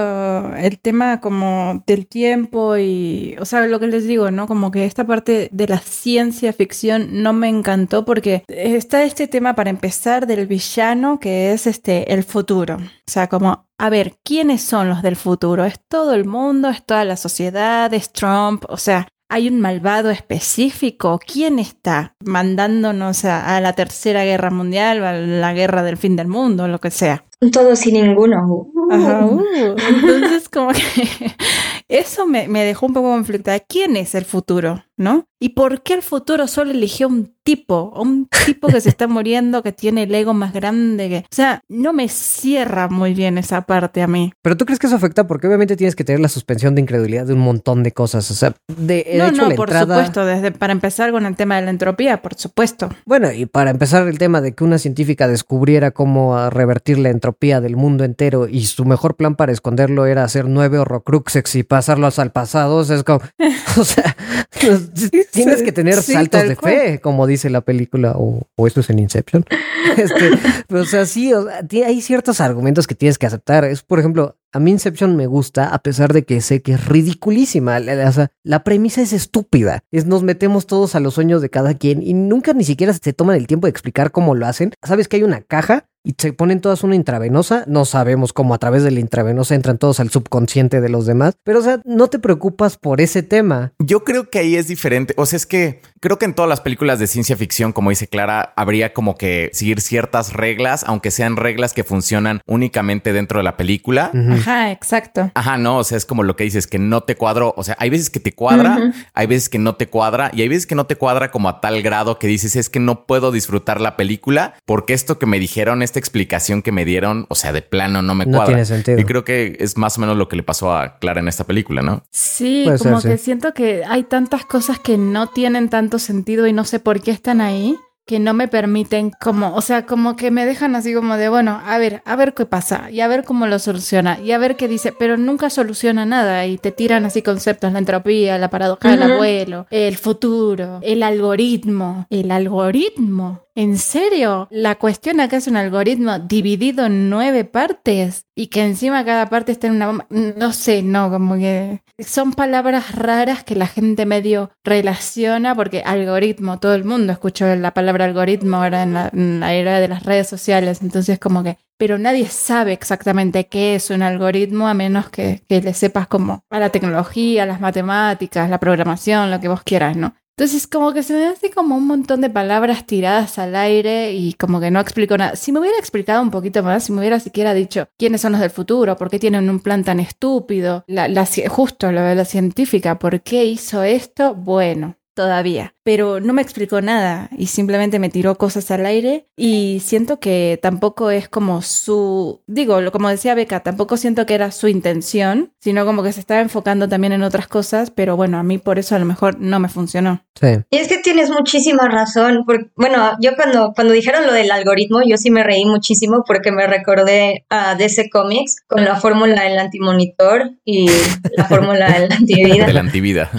el tema como del tiempo y, o sea, lo que les digo, ¿no? Como que esta parte de la ciencia ficción no me encantó porque está este tema para empezar del villano que es este, el futuro. O sea, como a ver, ¿quiénes son los del futuro? ¿Es todo el mundo? ¿Es toda la sociedad? ¿Es Trump? O sea, ¿Hay un malvado específico? ¿Quién está mandándonos a, la tercera guerra mundial o a la guerra del fin del mundo, lo que sea? Todos y ninguno. Ajá, uh. Entonces, como que eso me, me dejó un poco conflictada. ¿Quién es el futuro? ¿No? ¿Y por qué el futuro solo eligió un tipo? Un tipo que se está muriendo, que tiene el ego más grande que... O sea, no me cierra muy bien esa parte a mí. Pero tú crees que eso afecta porque obviamente tienes que tener la suspensión de incredulidad de un montón de cosas. O sea, de No, no, por supuesto. Desde, para empezar con el tema de la entropía, por supuesto. Bueno, y para empezar el tema de que una científica descubriera cómo revertir la entropía del mundo entero y su mejor plan para esconderlo era hacer nueve horrocruxes y pasarlos al pasado. O sea, es como... o sea... Tienes que tener saltos de fe, como dice la película, o, esto es en Inception. Este, o sea, sí, hay ciertos argumentos que tienes que aceptar. Es, por ejemplo, a mí Inception me gusta, a pesar de que sé que es ridiculísima. La, la, premisa es estúpida. Es nos metemos todos a los sueños de cada quien y nunca ni siquiera se toman el tiempo de explicar cómo lo hacen. Sabes que hay una caja y se ponen todas una intravenosa. No sabemos cómo a través de la intravenosa entran todos al subconsciente de los demás. Pero, o sea, no te preocupas por ese tema. Yo creo que ahí es diferente. O sea, es que creo que en todas las películas de ciencia ficción, como dice Clara, habría como que seguir ciertas reglas, aunque sean reglas que funcionan únicamente dentro de la película. Ajá, exacto. Ajá, no, o sea, es como lo que dices, que no te cuadro. O sea, hay veces que te cuadra, hay veces que no te cuadra y hay veces que no te cuadra como a tal grado que dices, es que no puedo disfrutar la película porque esto que me dijeron, esta explicación que me dieron, o sea, de plano no me cuadra. No tiene sentido. Y creo que es más o menos lo que le pasó a Clara en esta película, ¿no? Sí, como que siento que hay tantas cosas que no tienen tanto sentido y no sé por qué están ahí que no me permiten como, o sea, como que me dejan así como de, bueno, a ver, a ver qué pasa y a ver cómo lo soluciona y a ver qué dice, pero nunca soluciona nada y te tiran así conceptos, la entropía, la paradoja del abuelo, el futuro, el algoritmo, el algoritmo. ¿En serio? La cuestión acá es un algoritmo dividido en nueve partes y que encima cada parte está en una bomba. No sé, no, como que son palabras raras que la gente medio relaciona porque algoritmo, todo el mundo escuchó la palabra algoritmo ahora en la, era de las redes sociales, entonces como que, pero nadie sabe exactamente qué es un algoritmo a menos que, que le sepas como a la tecnología, las matemáticas, la programación, lo que vos quieras, ¿no? Entonces, como que se me hace como un montón de palabras tiradas al aire y como que no explico nada. Si me hubiera explicado un poquito más, si me hubiera siquiera dicho quiénes son los del futuro, por qué tienen un plan tan estúpido, la, justo lo de la científica, por qué hizo esto, bueno, todavía, pero no me explicó nada y simplemente me tiró cosas al aire y siento que tampoco es como su, digo, como decía Beca, tampoco siento que era su intención, sino como que se estaba enfocando también en otras cosas, pero bueno, a mí por eso a lo mejor no me funcionó. Sí. Y es que tienes muchísima razón, porque, bueno, yo cuando, cuando dijeron lo del algoritmo, yo sí me reí muchísimo porque me recordé a DC Comics con la fórmula del antimonitor y la fórmula del antivida. De la antivida.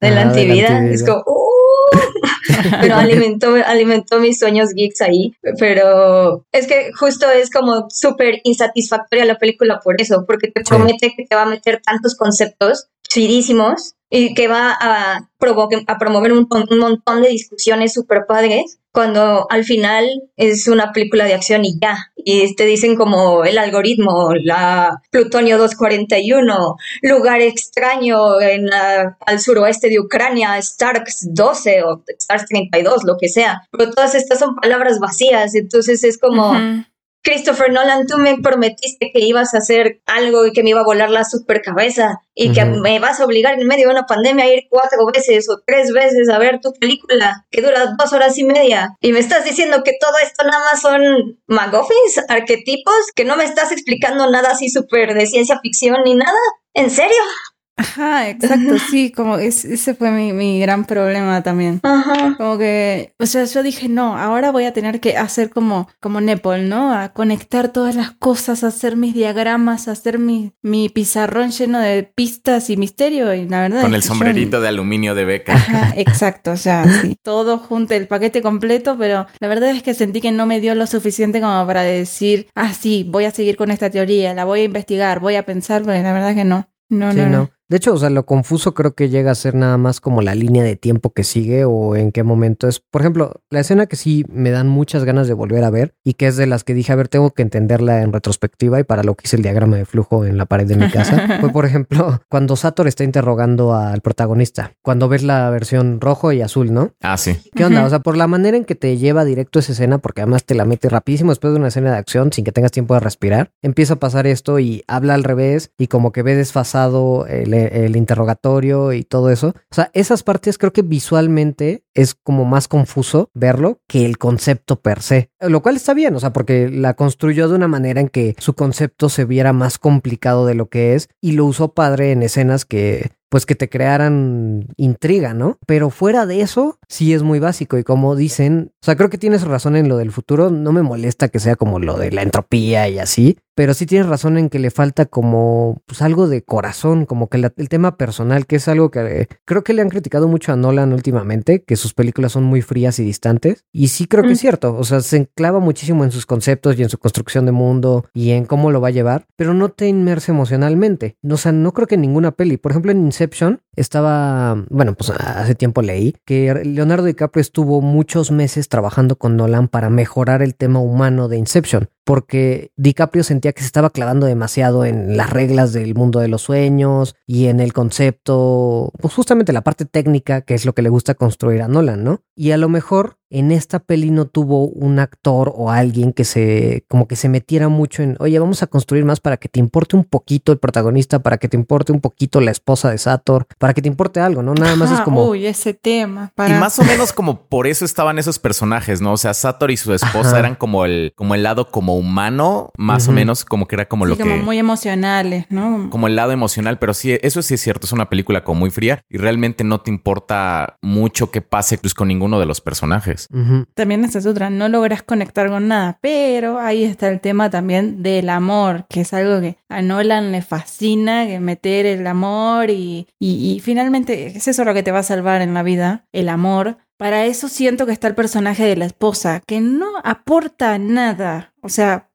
De la antivida. Es como, pero alimentó, alimentó mis sueños geeks ahí. Pero es que justo es como súper insatisfactoria la película por eso, porque te promete que te va a meter tantos conceptos chidísimos y que va a, a promover un, un, montón de discusiones súper padres cuando al final es una película de acción y ya. Y te dicen como el algoritmo, la Plutonio 241, lugar extraño en al suroeste de Ucrania, Starks 12 o Starks 32, lo que sea. Pero todas estas son palabras vacías, entonces es como... Christopher Nolan, tú me prometiste que ibas a hacer algo y que me iba a volar la super cabeza y que me vas a obligar en medio de una pandemia a ir cuatro veces o tres veces a ver tu película que dura dos horas y media y me estás diciendo que todo esto nada más son McGuffins, arquetipos, que no me estás explicando nada así súper de ciencia ficción ni nada. ¿En serio? Ajá, exacto, sí, como ese fue mi, gran problema también. Ajá. Como que, o sea, yo dije, no, ahora voy a tener que hacer como, como Nepal, ¿no? A conectar todas las cosas, hacer mis diagramas, hacer mi, mi pizarrón lleno de pistas y misterio, y la verdad. Con el sombrerito de aluminio de beca. Ajá, exacto, o sea, sí, todo junto, el paquete completo, pero la verdad es que sentí que no me dio lo suficiente como para decir, ah, sí, voy a seguir con esta teoría, la voy a investigar, voy a pensar, pero la verdad es que no. No, no, no. De hecho, o sea, lo confuso creo que llega a ser nada más como la línea de tiempo que sigue o en qué momento es. Por ejemplo, la escena que sí me dan muchas ganas de volver a ver y que es de las que dije, a ver, tengo que entenderla en retrospectiva y para lo que hice el diagrama de flujo en la pared de mi casa, fue por ejemplo cuando Sator está interrogando al protagonista, cuando ves la versión rojo y azul, ¿no? Ah, sí. ¿Qué onda? O sea, por la manera en que te lleva directo esa escena, porque además te la mete rapidísimo después de una escena de acción sin que tengas tiempo de respirar, empieza a pasar esto y habla al revés y como que ve desfasado el, el interrogatorio y todo eso. O sea, esas partes creo que visualmente es como más confuso verlo que el concepto per se. Lo cual está bien, o sea, porque la construyó de una manera en que su concepto se viera más complicado de lo que es y lo usó padre en escenas que pues que te crearan intriga, ¿no? Pero fuera de eso, sí es muy básico y como dicen, o sea, creo que tienes razón en lo del futuro, no me molesta que sea como lo de la entropía y así, pero sí tienes razón en que le falta como pues algo de corazón, como que el tema personal, que es algo que eh, creo que le han criticado mucho a Nolan últimamente, que sus películas son muy frías y distantes, y sí creo que es mm. cierto, o sea, se enclava muchísimo en sus conceptos y en su construcción de mundo y en cómo lo va a llevar, pero no te inmerse emocionalmente, o sea, no creo que en ninguna peli, por ejemplo en estaba, bueno, pues hace tiempo leí que Leonardo DiCaprio estuvo muchos meses trabajando con Nolan para mejorar el tema humano de Inception porque DiCaprio sentía que se estaba clavando demasiado en las reglas del mundo de los sueños y en el concepto, pues justamente la parte técnica, que es lo que le gusta construir a Nolan, ¿no? Y a lo mejor en esta peli no tuvo un actor o alguien que se como que se metiera mucho en, oye, vamos a construir más para que te importe un poquito el protagonista, para que te importe un poquito la esposa de Sator, para que te importe algo, ¿no? Nada más es como Uy, ese tema. Y más o menos como por eso estaban esos personajes, ¿no? O sea, Sator y su esposa eran como el como el lado como humano, más o menos como que era como lo como que muy emocionales, ¿no? Como el lado emocional, pero sí eso sí es cierto, es una película como muy fría y realmente no te importa mucho que pase pues, con ninguno de los personajes. También esa es otra, no logras conectar con nada, pero ahí está el tema también del amor, que es algo que a Nolan le fascina, que meter el amor y, y, y finalmente es eso lo que te va a salvar en la vida, el amor. Para eso siento que está el personaje de la esposa, que no aporta nada. O sea,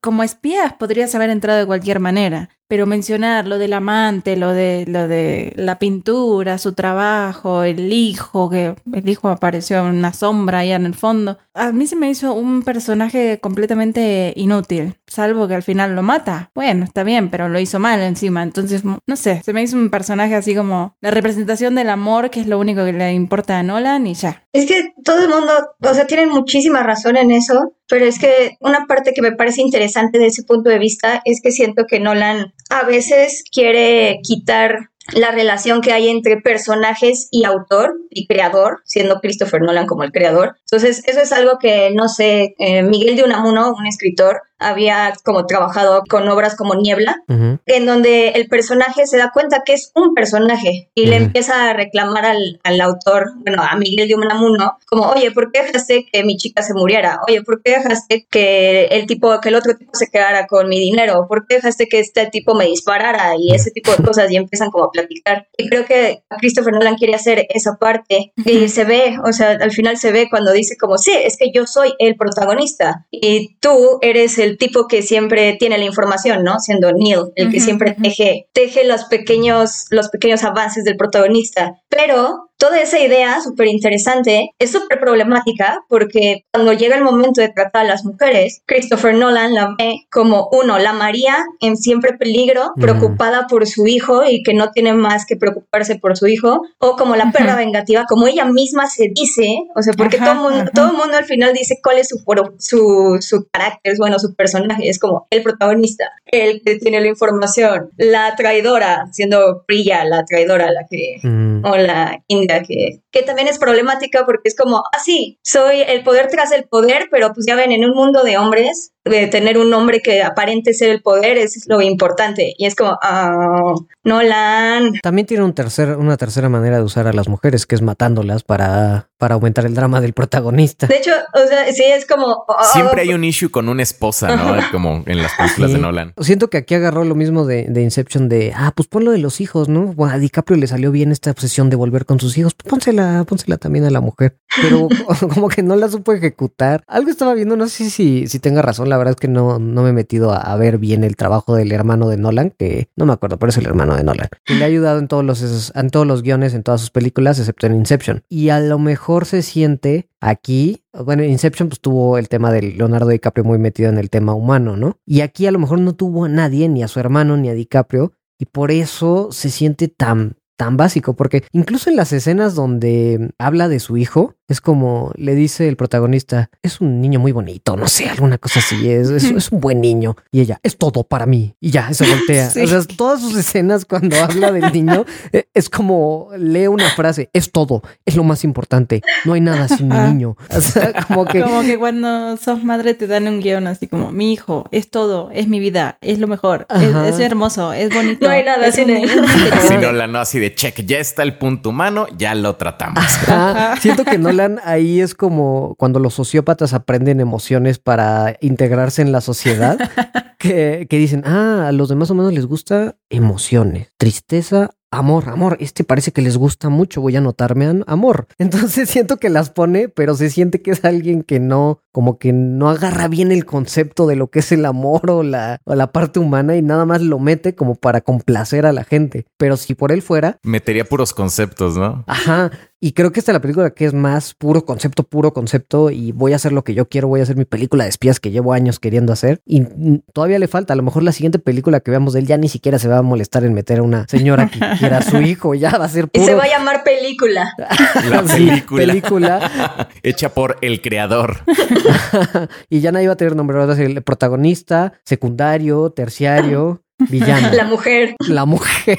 como espías podrías haber entrado de cualquier manera, pero mencionar lo del amante, lo de, lo de la pintura, su trabajo, el hijo, que el hijo apareció en una sombra allá en el fondo, a mí se me hizo un personaje completamente inútil, salvo que al final lo mata. Bueno, está bien, pero lo hizo mal encima, entonces, no sé, se me hizo un personaje así como la representación del amor, que es lo único que le importa a Nolan y ya. Es que todo el mundo, o sea, tienen muchísima razón en eso, pero es que una parte que me parece interesante de ese punto de vista es que siento que Nolan a veces quiere quitar la relación que hay entre personajes y autor y creador, siendo Christopher Nolan como el creador. Entonces, eso es algo que, no sé, eh, Miguel de Unamuno, un escritor, había como trabajado con obras como Niebla, en donde el personaje se da cuenta que es un personaje y le empieza a reclamar al, al, autor, bueno, a Miguel de Unamuno, como, oye, ¿por qué dejaste que mi chica se muriera? Oye, ¿por qué dejaste que el tipo, que el otro tipo se quedara con mi dinero? ¿Por qué dejaste que este tipo me disparara? Y ese tipo de cosas y empiezan como a platicar. Y creo que Christopher Nolan quiere hacer esa parte y se ve, o sea, al final se ve cuando dice como, sí, es que yo soy el protagonista y tú eres el tipo que siempre tiene la información, ¿no? Siendo Neil, el que siempre teje, teje los pequeños, los pequeños avances del protagonista. Pero toda esa idea súper interesante es súper problemática porque cuando llega el momento de tratar a las mujeres, Christopher Nolan la ve como uno, la María en siempre peligro, Mm. preocupada por su hijo y que no tiene más que preocuparse por su hijo, o como la perra vengativa, como ella misma se dice, o sea, porque Ajá, todo, mundo, todo el mundo al final dice cuál es su, su, su carácter, bueno, su personaje, es como el protagonista, el que tiene la información, la traidora, siendo Priya la traidora, la que Mm. o la India, que, también es problemática porque es como, ah, sí, soy el poder tras el poder, pero pues ya ven, en un mundo de hombres, de tener un hombre que aparente ser el poder es lo importante. Y es como, ah, Nolan. También tiene un tercer, una tercera manera de usar a las mujeres, que es matándolas para, para aumentar el drama del protagonista. De hecho, o sea, sí es como... ah, Siempre hay un issue con una esposa, ¿no? Como en las películas Sí. de Nolan. Siento que aquí agarró lo mismo de, de Inception de, ah, pues ponlo de los hijos, ¿no? Bueno, a DiCaprio le salió bien esta obsesión de volver con sus hijos, pues pónsela, pónsela también a la mujer. Pero como que no la supo ejecutar. Algo estaba viendo, no sé si, si tenga razón, la verdad es que no, no me he metido a, ver bien el trabajo del hermano de Nolan, que no me acuerdo, pero es el hermano de Nolan, que le ha ayudado en todos los, todos los guiones, en todas sus películas, excepto en Inception. Y a lo mejor se siente aquí, bueno, Inception pues tuvo el tema de Leonardo DiCaprio muy metido en el tema humano, ¿no? Y aquí a lo mejor no tuvo a nadie, ni a su hermano, ni a DiCaprio, y por eso se siente tan tan básico, porque incluso en las escenas donde habla de su hijo, es como le dice el protagonista, es un niño muy bonito, no sé, alguna cosa así, es, es, es un buen niño. Y ella, es todo para mí. Y ya, se voltea. Sí. O sea, todas sus escenas cuando habla del niño, eh, es como lee una frase, es todo, es lo más importante, no hay nada sin mi niño. O sea, como que... Como que cuando sos madre te dan un guion así como, mi hijo, es todo, es mi vida, es lo mejor, es, hermoso, es bonito. No hay nada sin él. Si Nolan no así de check, ya está el punto humano, ya lo tratamos. Ajá. Siento que Nolan ahí es como cuando los sociópatas aprenden emociones para integrarse en la sociedad, que, que dicen, ah, a los demás humanos les gusta emociones, tristeza. Amor, amor, este parece que les gusta mucho, voy a anotarme an- amor. Entonces siento que las pone, pero se siente que es alguien que no, como que no agarra bien el concepto de lo que es el amor o la, o la parte humana y nada más lo mete como para complacer a la gente. Pero si por él fuera, Metería puros conceptos, ¿no? Ajá. Y creo que esta es la película que es más puro concepto, puro concepto. Y voy a hacer lo que yo quiero. Voy a hacer mi película de espías que llevo años queriendo hacer. Y todavía le falta. A lo mejor la siguiente película que veamos de él ya ni siquiera se va a molestar en meter a una señora que quiera a su hijo. Ya va a ser Y puro. se va a llamar película. La película. película. Hecha por el creador. y ya nadie va a tener nombre. Va a ser el protagonista, secundario, terciario, villano. La mujer. La mujer.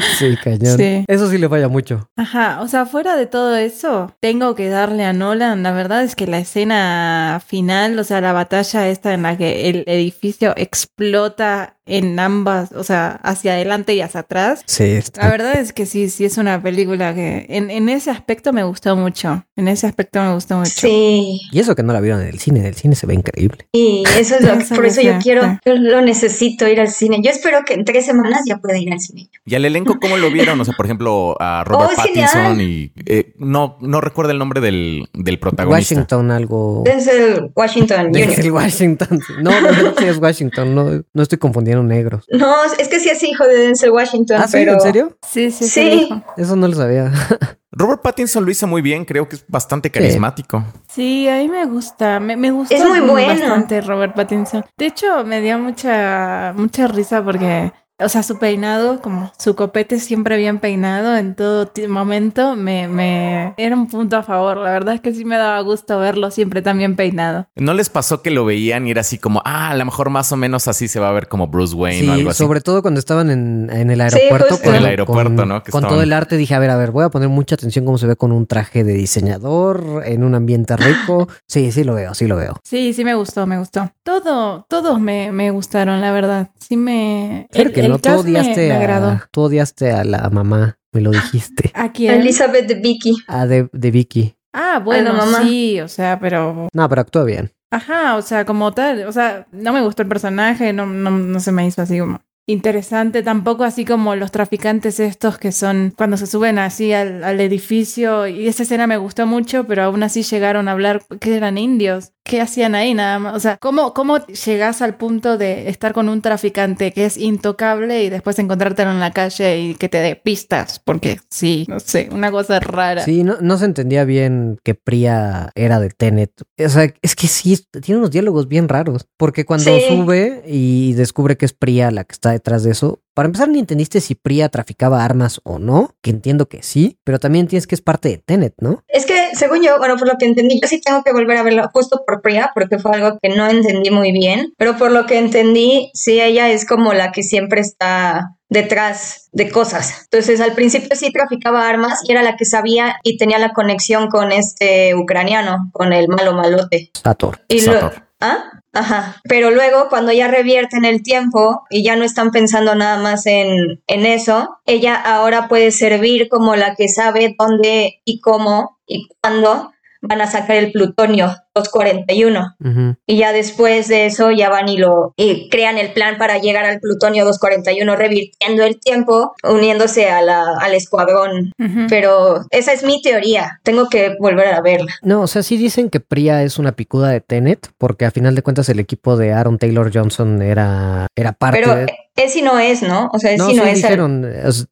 sí, cañón. Sí. Eso sí le falla mucho. Ajá, o sea, fuera de todo eso, tengo que darle a Nolan, la verdad es que la escena final, o sea, la batalla esta en la que el edificio explota en ambas, o sea, hacia adelante y hacia atrás. Sí, está La verdad es que sí, sí es una película que en, en ese aspecto me gustó mucho. En ese aspecto me gustó mucho. Sí. Y eso que no la vieron en el cine, en el cine se ve increíble. Y eso es lo que, por no eso yo quiero, yo lo necesito ir al cine. Yo espero que en tres semanas ya pueda ir al cine. ¿Y al elenco cómo lo vieron? O sea, por ejemplo, a Robert Oh, Pattinson genial. y... eh, no, no recuerdo el nombre del, del protagonista. Washington algo. Denzel Washington Jr. Denzel Washington. No, no, sí es Washington. No, no estoy confundiendo negros. No, es que sí es hijo de Denzel Washington, Ah, sí, pero ¿en serio? Sí, sí, sí. Eso no lo sabía. Robert Pattinson lo hizo muy bien, creo que es bastante carismático. Sí, a mí me gusta, me, me gustó Es muy bueno. bastante Robert Pattinson. De hecho, me dio mucha, mucha risa porque, o sea, su peinado, como su copete siempre bien peinado en todo momento, me, me era un punto a favor. La verdad es que sí me daba gusto verlo siempre tan bien peinado. ¿No les pasó que lo veían y era así como, ah, a lo mejor más o menos así se va a ver como Bruce Wayne o Sí, algo así? sobre todo cuando estaban en, en el aeropuerto. justo. En el aeropuerto, ¿no? Que con estaban- todo el arte dije, a ver, a ver, voy a poner mucha atención cómo se ve con un traje de diseñador, en un ambiente rico. Sí, sí lo veo, sí lo veo. Sí, sí me gustó, me gustó. Todo, todos me, me gustaron, la verdad. Sí me... Claro el- que el no, tú me- odiaste, me a, tú odiaste a la mamá, me lo dijiste. ¿A quién? Elizabeth de Vicky. A de, de Vicky. Ah, bueno, mamá. sí, o sea, pero No, pero actúa bien. Ajá, o sea, como tal, o sea, no me gustó el personaje, no, no, no se me hizo así como interesante, tampoco así como los traficantes estos que son cuando se suben así al, al edificio y esa escena me gustó mucho, pero aún así llegaron a hablar que eran indios. ¿Qué hacían ahí nada más? O sea, ¿cómo, ¿cómo llegas al punto de estar con un traficante que es intocable y después encontrártelo en la calle y que te dé pistas? Porque sí, no sé, una cosa rara. Sí, no, no se entendía bien que Priya era de Tenet. O sea, es que sí, tiene unos diálogos bien raros. Porque cuando Sí. sube y descubre que es Priya la que está detrás de eso, para empezar ni entendiste si Priya traficaba armas o no, que entiendo que sí, pero también tienes que es parte de Tenet, ¿no? Es que, según yo, bueno, por lo que entendí, yo sí tengo que volver a verlo justo por Priya, porque fue algo que no entendí muy bien, pero por lo que entendí, sí, ella es como la que siempre está detrás de cosas. Entonces, al principio sí traficaba armas y era la que sabía y tenía la conexión con este ucraniano, con el malo malote. Sator. Y Sator. ¿ah? Ajá. Pero luego, cuando ya revierten el tiempo y ya no están pensando nada más en, en eso, ella ahora puede servir como la que sabe dónde y cómo y cuándo van a sacar el plutonio 241. Ujú. Y ya después de eso ya van y lo y crean el plan para llegar al plutonio 241 revirtiendo el tiempo, uniéndose a la, al escuadrón. Pero esa es mi teoría. Tengo que volver a verla. No, o sea, sí dicen que Priya es una picuda de Tenet, porque a final de cuentas el equipo de Aaron Taylor Johnson era, era parte Pero de... es y no es, ¿no? O sea, es No, y no sí es. dijeron,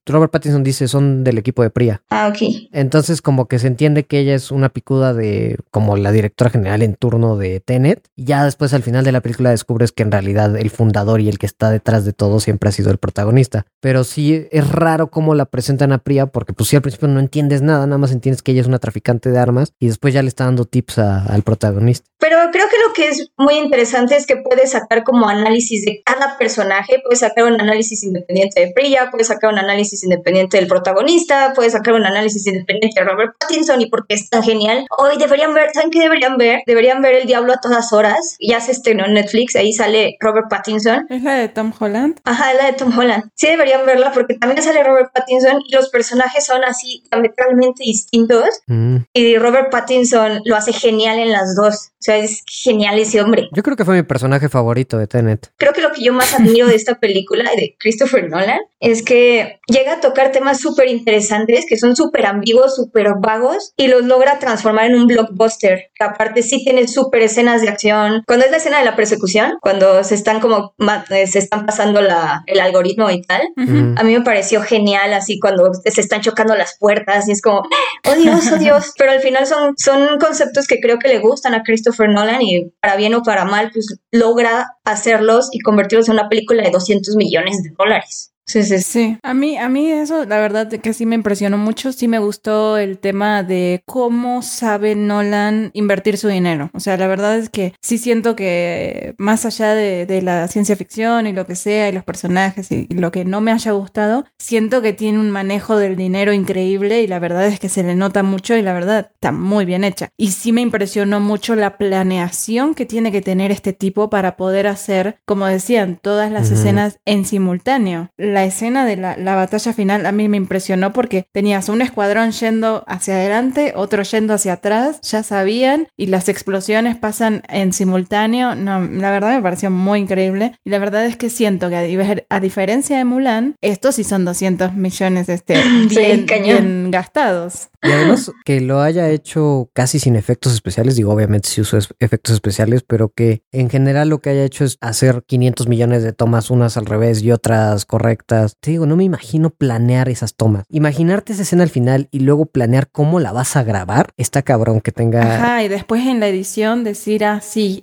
Robert Pattinson dice, son del equipo de Priya. Ah, ok. Entonces como que se entiende que ella es una picuda de como la directora general en turno de Tenet. Y ya después al final de la película descubres que en realidad el fundador y el que está detrás de todo siempre ha sido el protagonista. Pero sí es raro cómo la presentan a Priya porque pues sí al principio no entiendes nada, nada más entiendes que ella es una traficante de armas y después ya le está dando tips a- al protagonista. Pero creo que lo que es muy interesante es que puedes sacar como análisis de cada personaje, puedes sacar un análisis independiente de Priya, puedes sacar un análisis independiente del protagonista, puedes sacar un análisis independiente de Robert Pattinson y por qué es tan genial. Hoy deberían ver, ¿saben qué deberían ver? Deberían ver El Diablo a todas horas. Ya se estrenó en Netflix, ahí sale Robert Pattinson. ¿Es la de Tom Holland? Ajá, es la de Tom Holland. Sí deberían verla porque también sale Robert Pattinson y los personajes son así diametralmente distintos Mm. y Robert Pattinson lo hace genial en las dos. O sea, es genial ese hombre. Yo creo que fue mi personaje favorito de Tenet. Creo que lo que yo más admiro de esta película de Christopher Nolan es que llega a tocar temas súper interesantes que son súper ambiguos, súper vagos y los logra transformar en un blockbuster. Que aparte sí tiene súper escenas de acción. Cuando es la escena de la persecución, cuando se están como eh, se están pasando la, el algoritmo y tal. Mm. a mí me pareció genial así cuando se están chocando las puertas y es como, oh Dios, oh Dios. Pero al final son, son conceptos que creo que le gustan a Christopher Nolan y para bien o para mal, pues logra hacerlos y convertirlos en una película de 200 millones de dólares. Entonces, Sí, a mí, a mí eso, la verdad que sí me impresionó mucho. Sí me gustó el tema de cómo sabe Nolan invertir su dinero. O sea, la verdad es que sí siento que más allá de, de la ciencia ficción y lo que sea, y los personajes y lo que no me haya gustado, siento que tiene un manejo del dinero increíble y la verdad es que se le nota mucho y la verdad está muy bien hecha. Y sí me impresionó mucho la planeación que tiene que tener este tipo para poder hacer, como decían, todas las Ujú. escenas en simultáneo. La escena de la, la batalla final a mí me impresionó porque tenías un escuadrón yendo hacia adelante, otro yendo hacia atrás, ya sabían, y las explosiones pasan en simultáneo. No, la verdad me pareció muy increíble. Y la verdad es que siento que a, diver- a diferencia de Mulan, estos sí son 200 millones este, bien, bien gastados. Y además que lo haya hecho casi sin efectos especiales, digo, obviamente sí usó es- efectos especiales, pero que en general lo que haya hecho es hacer 500 millones de tomas, unas al revés y otras correctas. Te digo, no me imagino planear esas tomas. Imaginarte esa escena al final y luego planear cómo la vas a grabar, está cabrón que tenga... Ajá, y después en la edición decir, ah,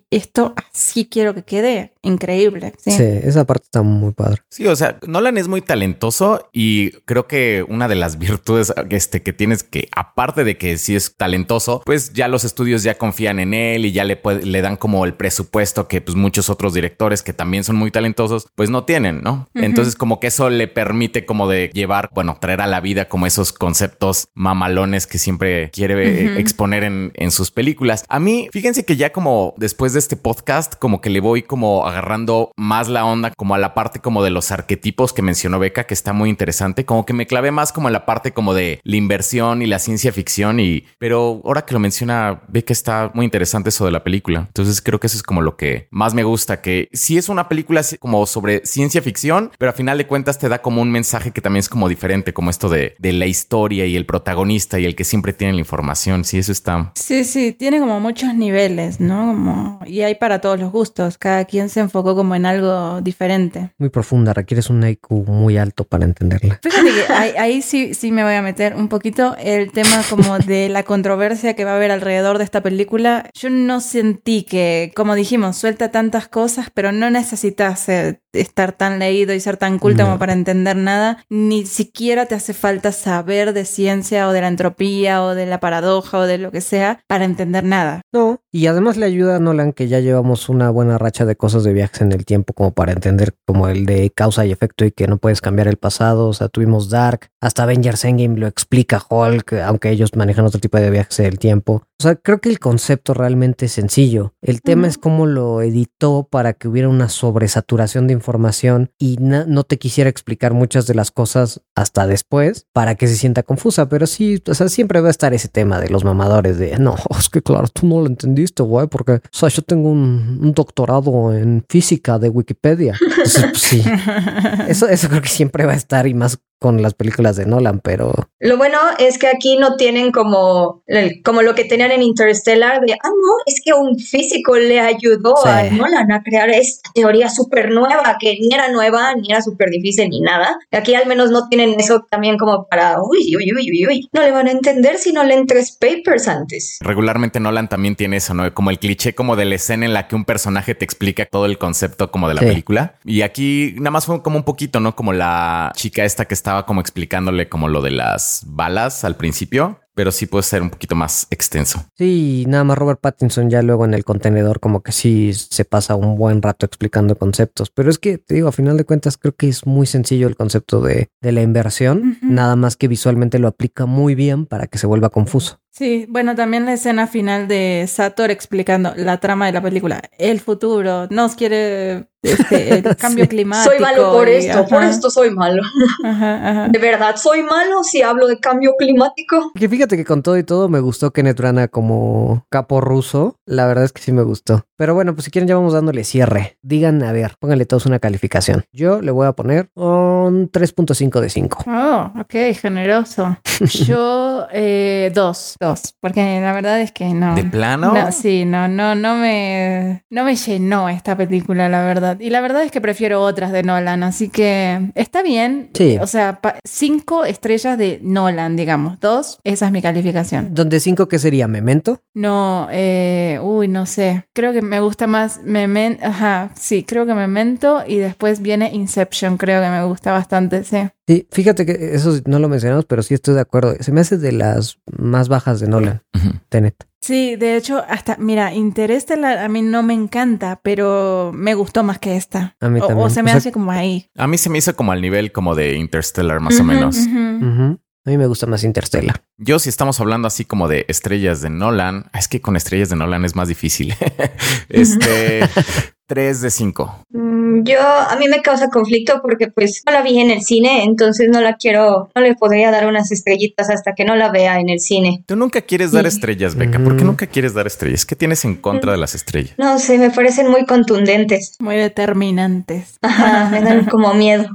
esto así quiero que quede. Increíble. Sí. Sí, esa parte está muy padre. Sí, o sea, Nolan es muy talentoso y creo que una de las virtudes este, que tienes que, aparte de que sí es talentoso, pues ya los estudios ya confían en él y ya le, puede- le dan como el presupuesto que pues muchos otros directores que también son muy talentosos, pues no tienen, ¿no? Entonces como que eso le permite como de llevar, bueno, traer a la vida como esos conceptos mamalones que siempre quiere eh, exponer en, en sus películas. A mí, fíjense que ya como después de este podcast, como que le voy como agarrando más la onda como a la parte como de los arquetipos que mencionó Beca, que está muy interesante. Como que me clavé más como en la parte como de la inversión y la ciencia ficción. Y, pero ahora que lo menciona, Beca está muy interesante eso de la película. Entonces creo que eso es como lo que más me gusta, que sí es una película como sobre ciencia ficción, pero a final de cuentas te da como un mensaje que también es como diferente, como esto de, de la historia y el protagonista y el que siempre tiene la información. Sí, eso está. Sí, sí, tiene como muchos niveles, ¿no? Como, y hay para todos los gustos. Cada quien se enfocó como en algo diferente. Muy profunda, requieres un IQ muy alto para entenderla. Fíjate que ahí, ahí sí, sí me voy a meter un poquito el tema como de la controversia que va a haber alrededor de esta película. Yo no sentí que, como dijimos, suelta tantas cosas, pero no necesitas eh, estar tan leído y ser tan culto No. como para entender nada. Ni siquiera te hace falta saber de ciencia o de la entropía o de la paradoja o de lo que sea para entender nada. No, y además le ayuda a Nolan que ya llevamos una buena racha de cosas de viajes en el tiempo como para entender como el de causa y efecto y que no puedes cambiar el pasado. O sea, tuvimos Dark, hasta Avengers Endgame lo explica Hulk, aunque ellos manejan otro tipo de viajes en el tiempo. O sea, creo que el concepto realmente es sencillo. El tema es cómo lo editó para que hubiera una sobresaturación de información y no te quisiera explicar muchas de las cosas hasta después para que se sienta confusa. Pero sí, o sea, siempre va a estar ese tema de los mamadores de no, es que claro, tú no lo entendiste, güey, porque, o sea, yo tengo un, un doctorado en física de Wikipedia. Entonces, pues, sí, eso, eso creo que siempre va a estar y más con las películas de Nolan, pero Lo bueno es que aquí no tienen como, el- como lo que tenían en Interstellar de, ah, no, es que un físico le ayudó Sí. a Nolan a crear esta teoría súper nueva, que ni era nueva, ni era súper difícil, ni nada. Aquí al menos no tienen eso también como para, uy, uy, uy, uy, uy, no le van a entender si no leen tres papers antes. Regularmente Nolan también tiene eso, ¿no? Como el cliché como de la escena en la que un personaje te explica todo el concepto como de la Sí. película. Y aquí nada más fue como un poquito, ¿no? Como la chica esta que estaba como explicándole como lo de las balas al principio, pero sí puede ser un poquito más extenso. Sí, nada más Robert Pattinson ya luego en el contenedor como que sí se pasa un buen rato explicando conceptos. Pero es que, te digo, a final de cuentas creo que es muy sencillo el concepto de, de la inversión, nada más que visualmente lo aplica muy bien para que se vuelva confuso. Sí, bueno, también la escena final de Sator explicando la trama de la película, el futuro, nos quiere este, el cambio Sí. climático. Soy malo por y- esto, por esto soy malo. ajá, ajá. ¿De verdad soy malo si hablo de cambio climático? Que fíjate que con todo y todo me gustó Kenneth Branagh como capo ruso. La verdad es que sí me gustó. Pero bueno, pues si quieren ya vamos dándole cierre. Digan, a ver, pónganle todos una calificación. Yo le voy a poner un 3.5 de 5. Oh, ok, generoso. Yo, eh, dos, dos, porque la verdad es que no. ¿De plano? No, sí, no, no, no me, no me llenó esta película, la verdad. Y la verdad es que prefiero otras de Nolan, así que está bien. Sí. O sea, cinco estrellas de Nolan, digamos. Dos, esa es mi calificación. Donde 5 que sería Memento. No, eh, uy, no sé. Creo que me gusta más Memento. Ajá, sí, creo que Memento y después viene Inception. Creo que me gusta bastante, sí. Sí, fíjate que eso no lo mencionamos, pero sí estoy de acuerdo. Se me hace de las más bajas de Nolan. Tenet. Sí, de hecho, hasta, mira, Interestelar a mí no me encanta, pero me gustó más que esta. A mí o, también. o se me O sea- hace como ahí. A mí se me hizo como al nivel como de Interstellar más o menos. A mí me gusta más Interstellar. Yo si estamos hablando así como de estrellas de Nolan, es que con estrellas de Nolan es más difícil. este 3 de 5. Mm, Yo, a mí me causa conflicto porque pues no la vi en el cine, entonces no la quiero, no le podría dar unas estrellitas hasta que no la vea en el cine. Tú nunca quieres dar Sí. estrellas, Beca. ¿Por qué Ujú. nunca quieres dar estrellas? ¿Qué tienes en contra de las estrellas? No sé, me parecen muy contundentes. Muy determinantes. Ajá, me dan como miedo.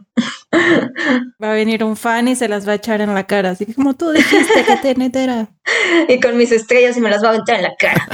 Va a venir un fan y se las va a echar en la cara. Así que como tú dijiste que Tenet era. Y con mis estrellas y me las va a aventar en la cara.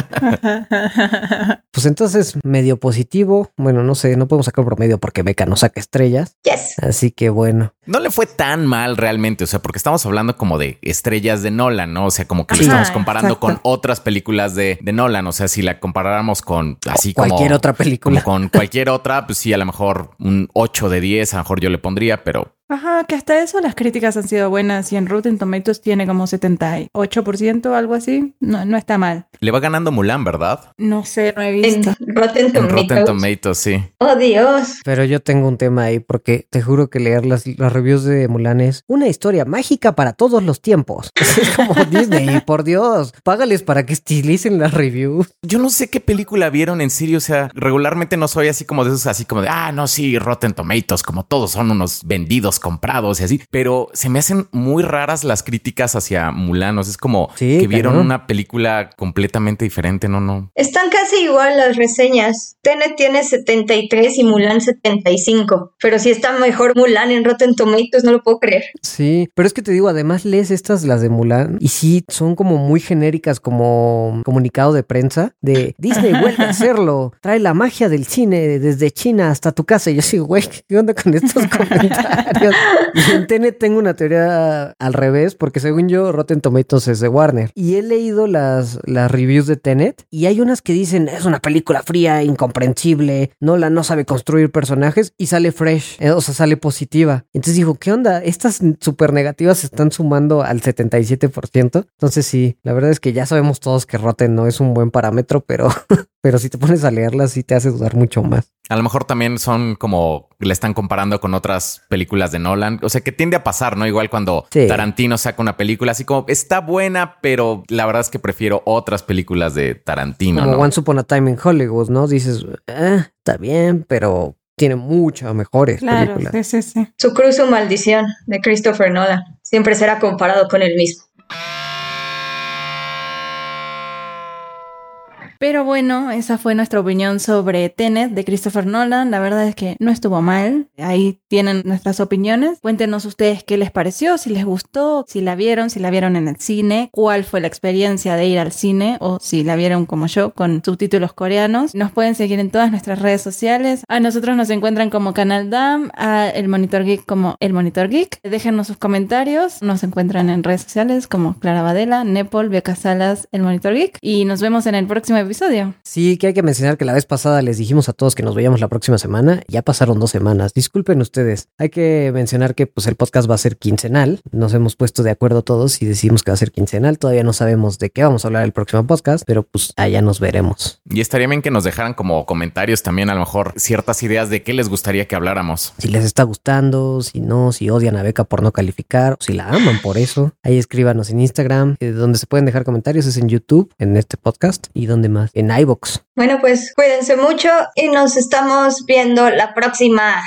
Pues entonces, medio positivo. Bueno, no sé, no podemos sacar un promedio porque Beca no saca estrellas. Yes. Así que bueno. No le fue tan mal realmente, o sea, porque estamos hablando como de estrellas de Nolan, ¿no? O sea, como que lo estamos comparando exacto. con otras películas de, de Nolan. O sea, si la comparáramos con así como Cualquier otra película. como con cualquier otra, pues sí, a lo mejor un 8 de 10, a lo mejor yo le pondría, pero Ajá, que hasta eso las críticas han sido buenas y en Rotten Tomatoes tiene como 78% o algo así. No, no está mal. Le va ganando Mulan, ¿verdad? No sé, no he En visto. Rotten En Tomatoes. Rotten Tomatoes, sí. Oh, Dios. Pero yo tengo un tema ahí porque te juro que leer las, las reviews de Mulan es una historia mágica para todos los tiempos. Es como Disney, por Dios. Págales para que estilicen las reviews. Yo no sé qué película vieron en serio. O sea, regularmente no soy así como de esos, así como de, ah, no, sí, Rotten Tomatoes, como todos son unos vendidos, comprados y así. Pero se me hacen muy raras las críticas hacia Mulan. O sea, es como Sí, que vieron una película completamente diferente. No, no. Están casi igual las reseñas. Tenet tiene 73 y Mulan 75. Pero si está mejor Mulan en Rotten Tomatoes, no lo puedo creer. Sí, pero es que te digo, además lees estas, las de Mulan, y sí, son como muy genéricas como comunicado de prensa de Disney vuelve a hacerlo, trae la magia del cine desde China hasta tu casa. Y yo sí, güey, ¿qué onda con estos comentarios? Y en Tenet tengo una teoría al revés, porque según yo, Rotten Tomatoes es de Warner. Y he leído las, las reviews de Tenet, y hay unas que dicen, es una película fría, incomprensible, Nolan no sabe construir personajes, y sale fresh, eh, o sea, sale positiva. Entonces digo, ¿qué onda? Estas súper negativas se están sumando al 77%. Entonces sí, la verdad es que ya sabemos todos que Rotten no es un buen parámetro, pero, pero si te pones a leerlas sí te hace dudar mucho más. A lo mejor también son como le están comparando con otras películas de Nolan. O sea, que tiende a pasar, ¿no? Igual cuando Sí. Tarantino saca una película así como está buena, pero la verdad es que prefiero otras películas de Tarantino, Como ¿no? Once Upon a Time in Hollywood, ¿no? Dices, ah, está bien, pero tiene muchas mejores Claro, películas. sí, sí, sí. Su cruz o maldición de Christopher Nolan. Siempre será comparado con él mismo. Pero bueno, esa fue nuestra opinión sobre Tenet de Christopher Nolan. La verdad es que no estuvo mal. Ahí tienen nuestras opiniones. Cuéntenos ustedes qué les pareció, si les gustó, si la vieron, si la vieron en el cine, cuál fue la experiencia de ir al cine o si la vieron como yo con subtítulos coreanos. Nos pueden seguir en todas nuestras redes sociales. A nosotros nos encuentran como Canal DAM, a El Monitor Geek como El Monitor Geek. Déjenos sus comentarios. Nos encuentran en redes sociales como Clara Badela, Nepal, Beca Salas, El Monitor Geek. Y nos vemos en el próximo episodio. Sí, que hay que mencionar que la vez pasada les dijimos a todos que nos veíamos la próxima semana. Ya pasaron dos semanas. Disculpen ustedes. Hay que mencionar que pues el podcast va a ser quincenal. Nos hemos puesto de acuerdo todos y decimos que va a ser quincenal. Todavía no sabemos de qué vamos a hablar el próximo podcast, pero pues allá nos veremos. Y estaría bien que nos dejaran como comentarios también, a lo mejor ciertas ideas de qué les gustaría que habláramos. Si les está gustando, si no, si odian a Beca por no calificar, o si la aman por eso, ahí escríbanos en Instagram, eh, donde se pueden dejar comentarios es en YouTube, en este podcast, y donde en iBox. Bueno, pues cuídense mucho y nos estamos viendo la próxima.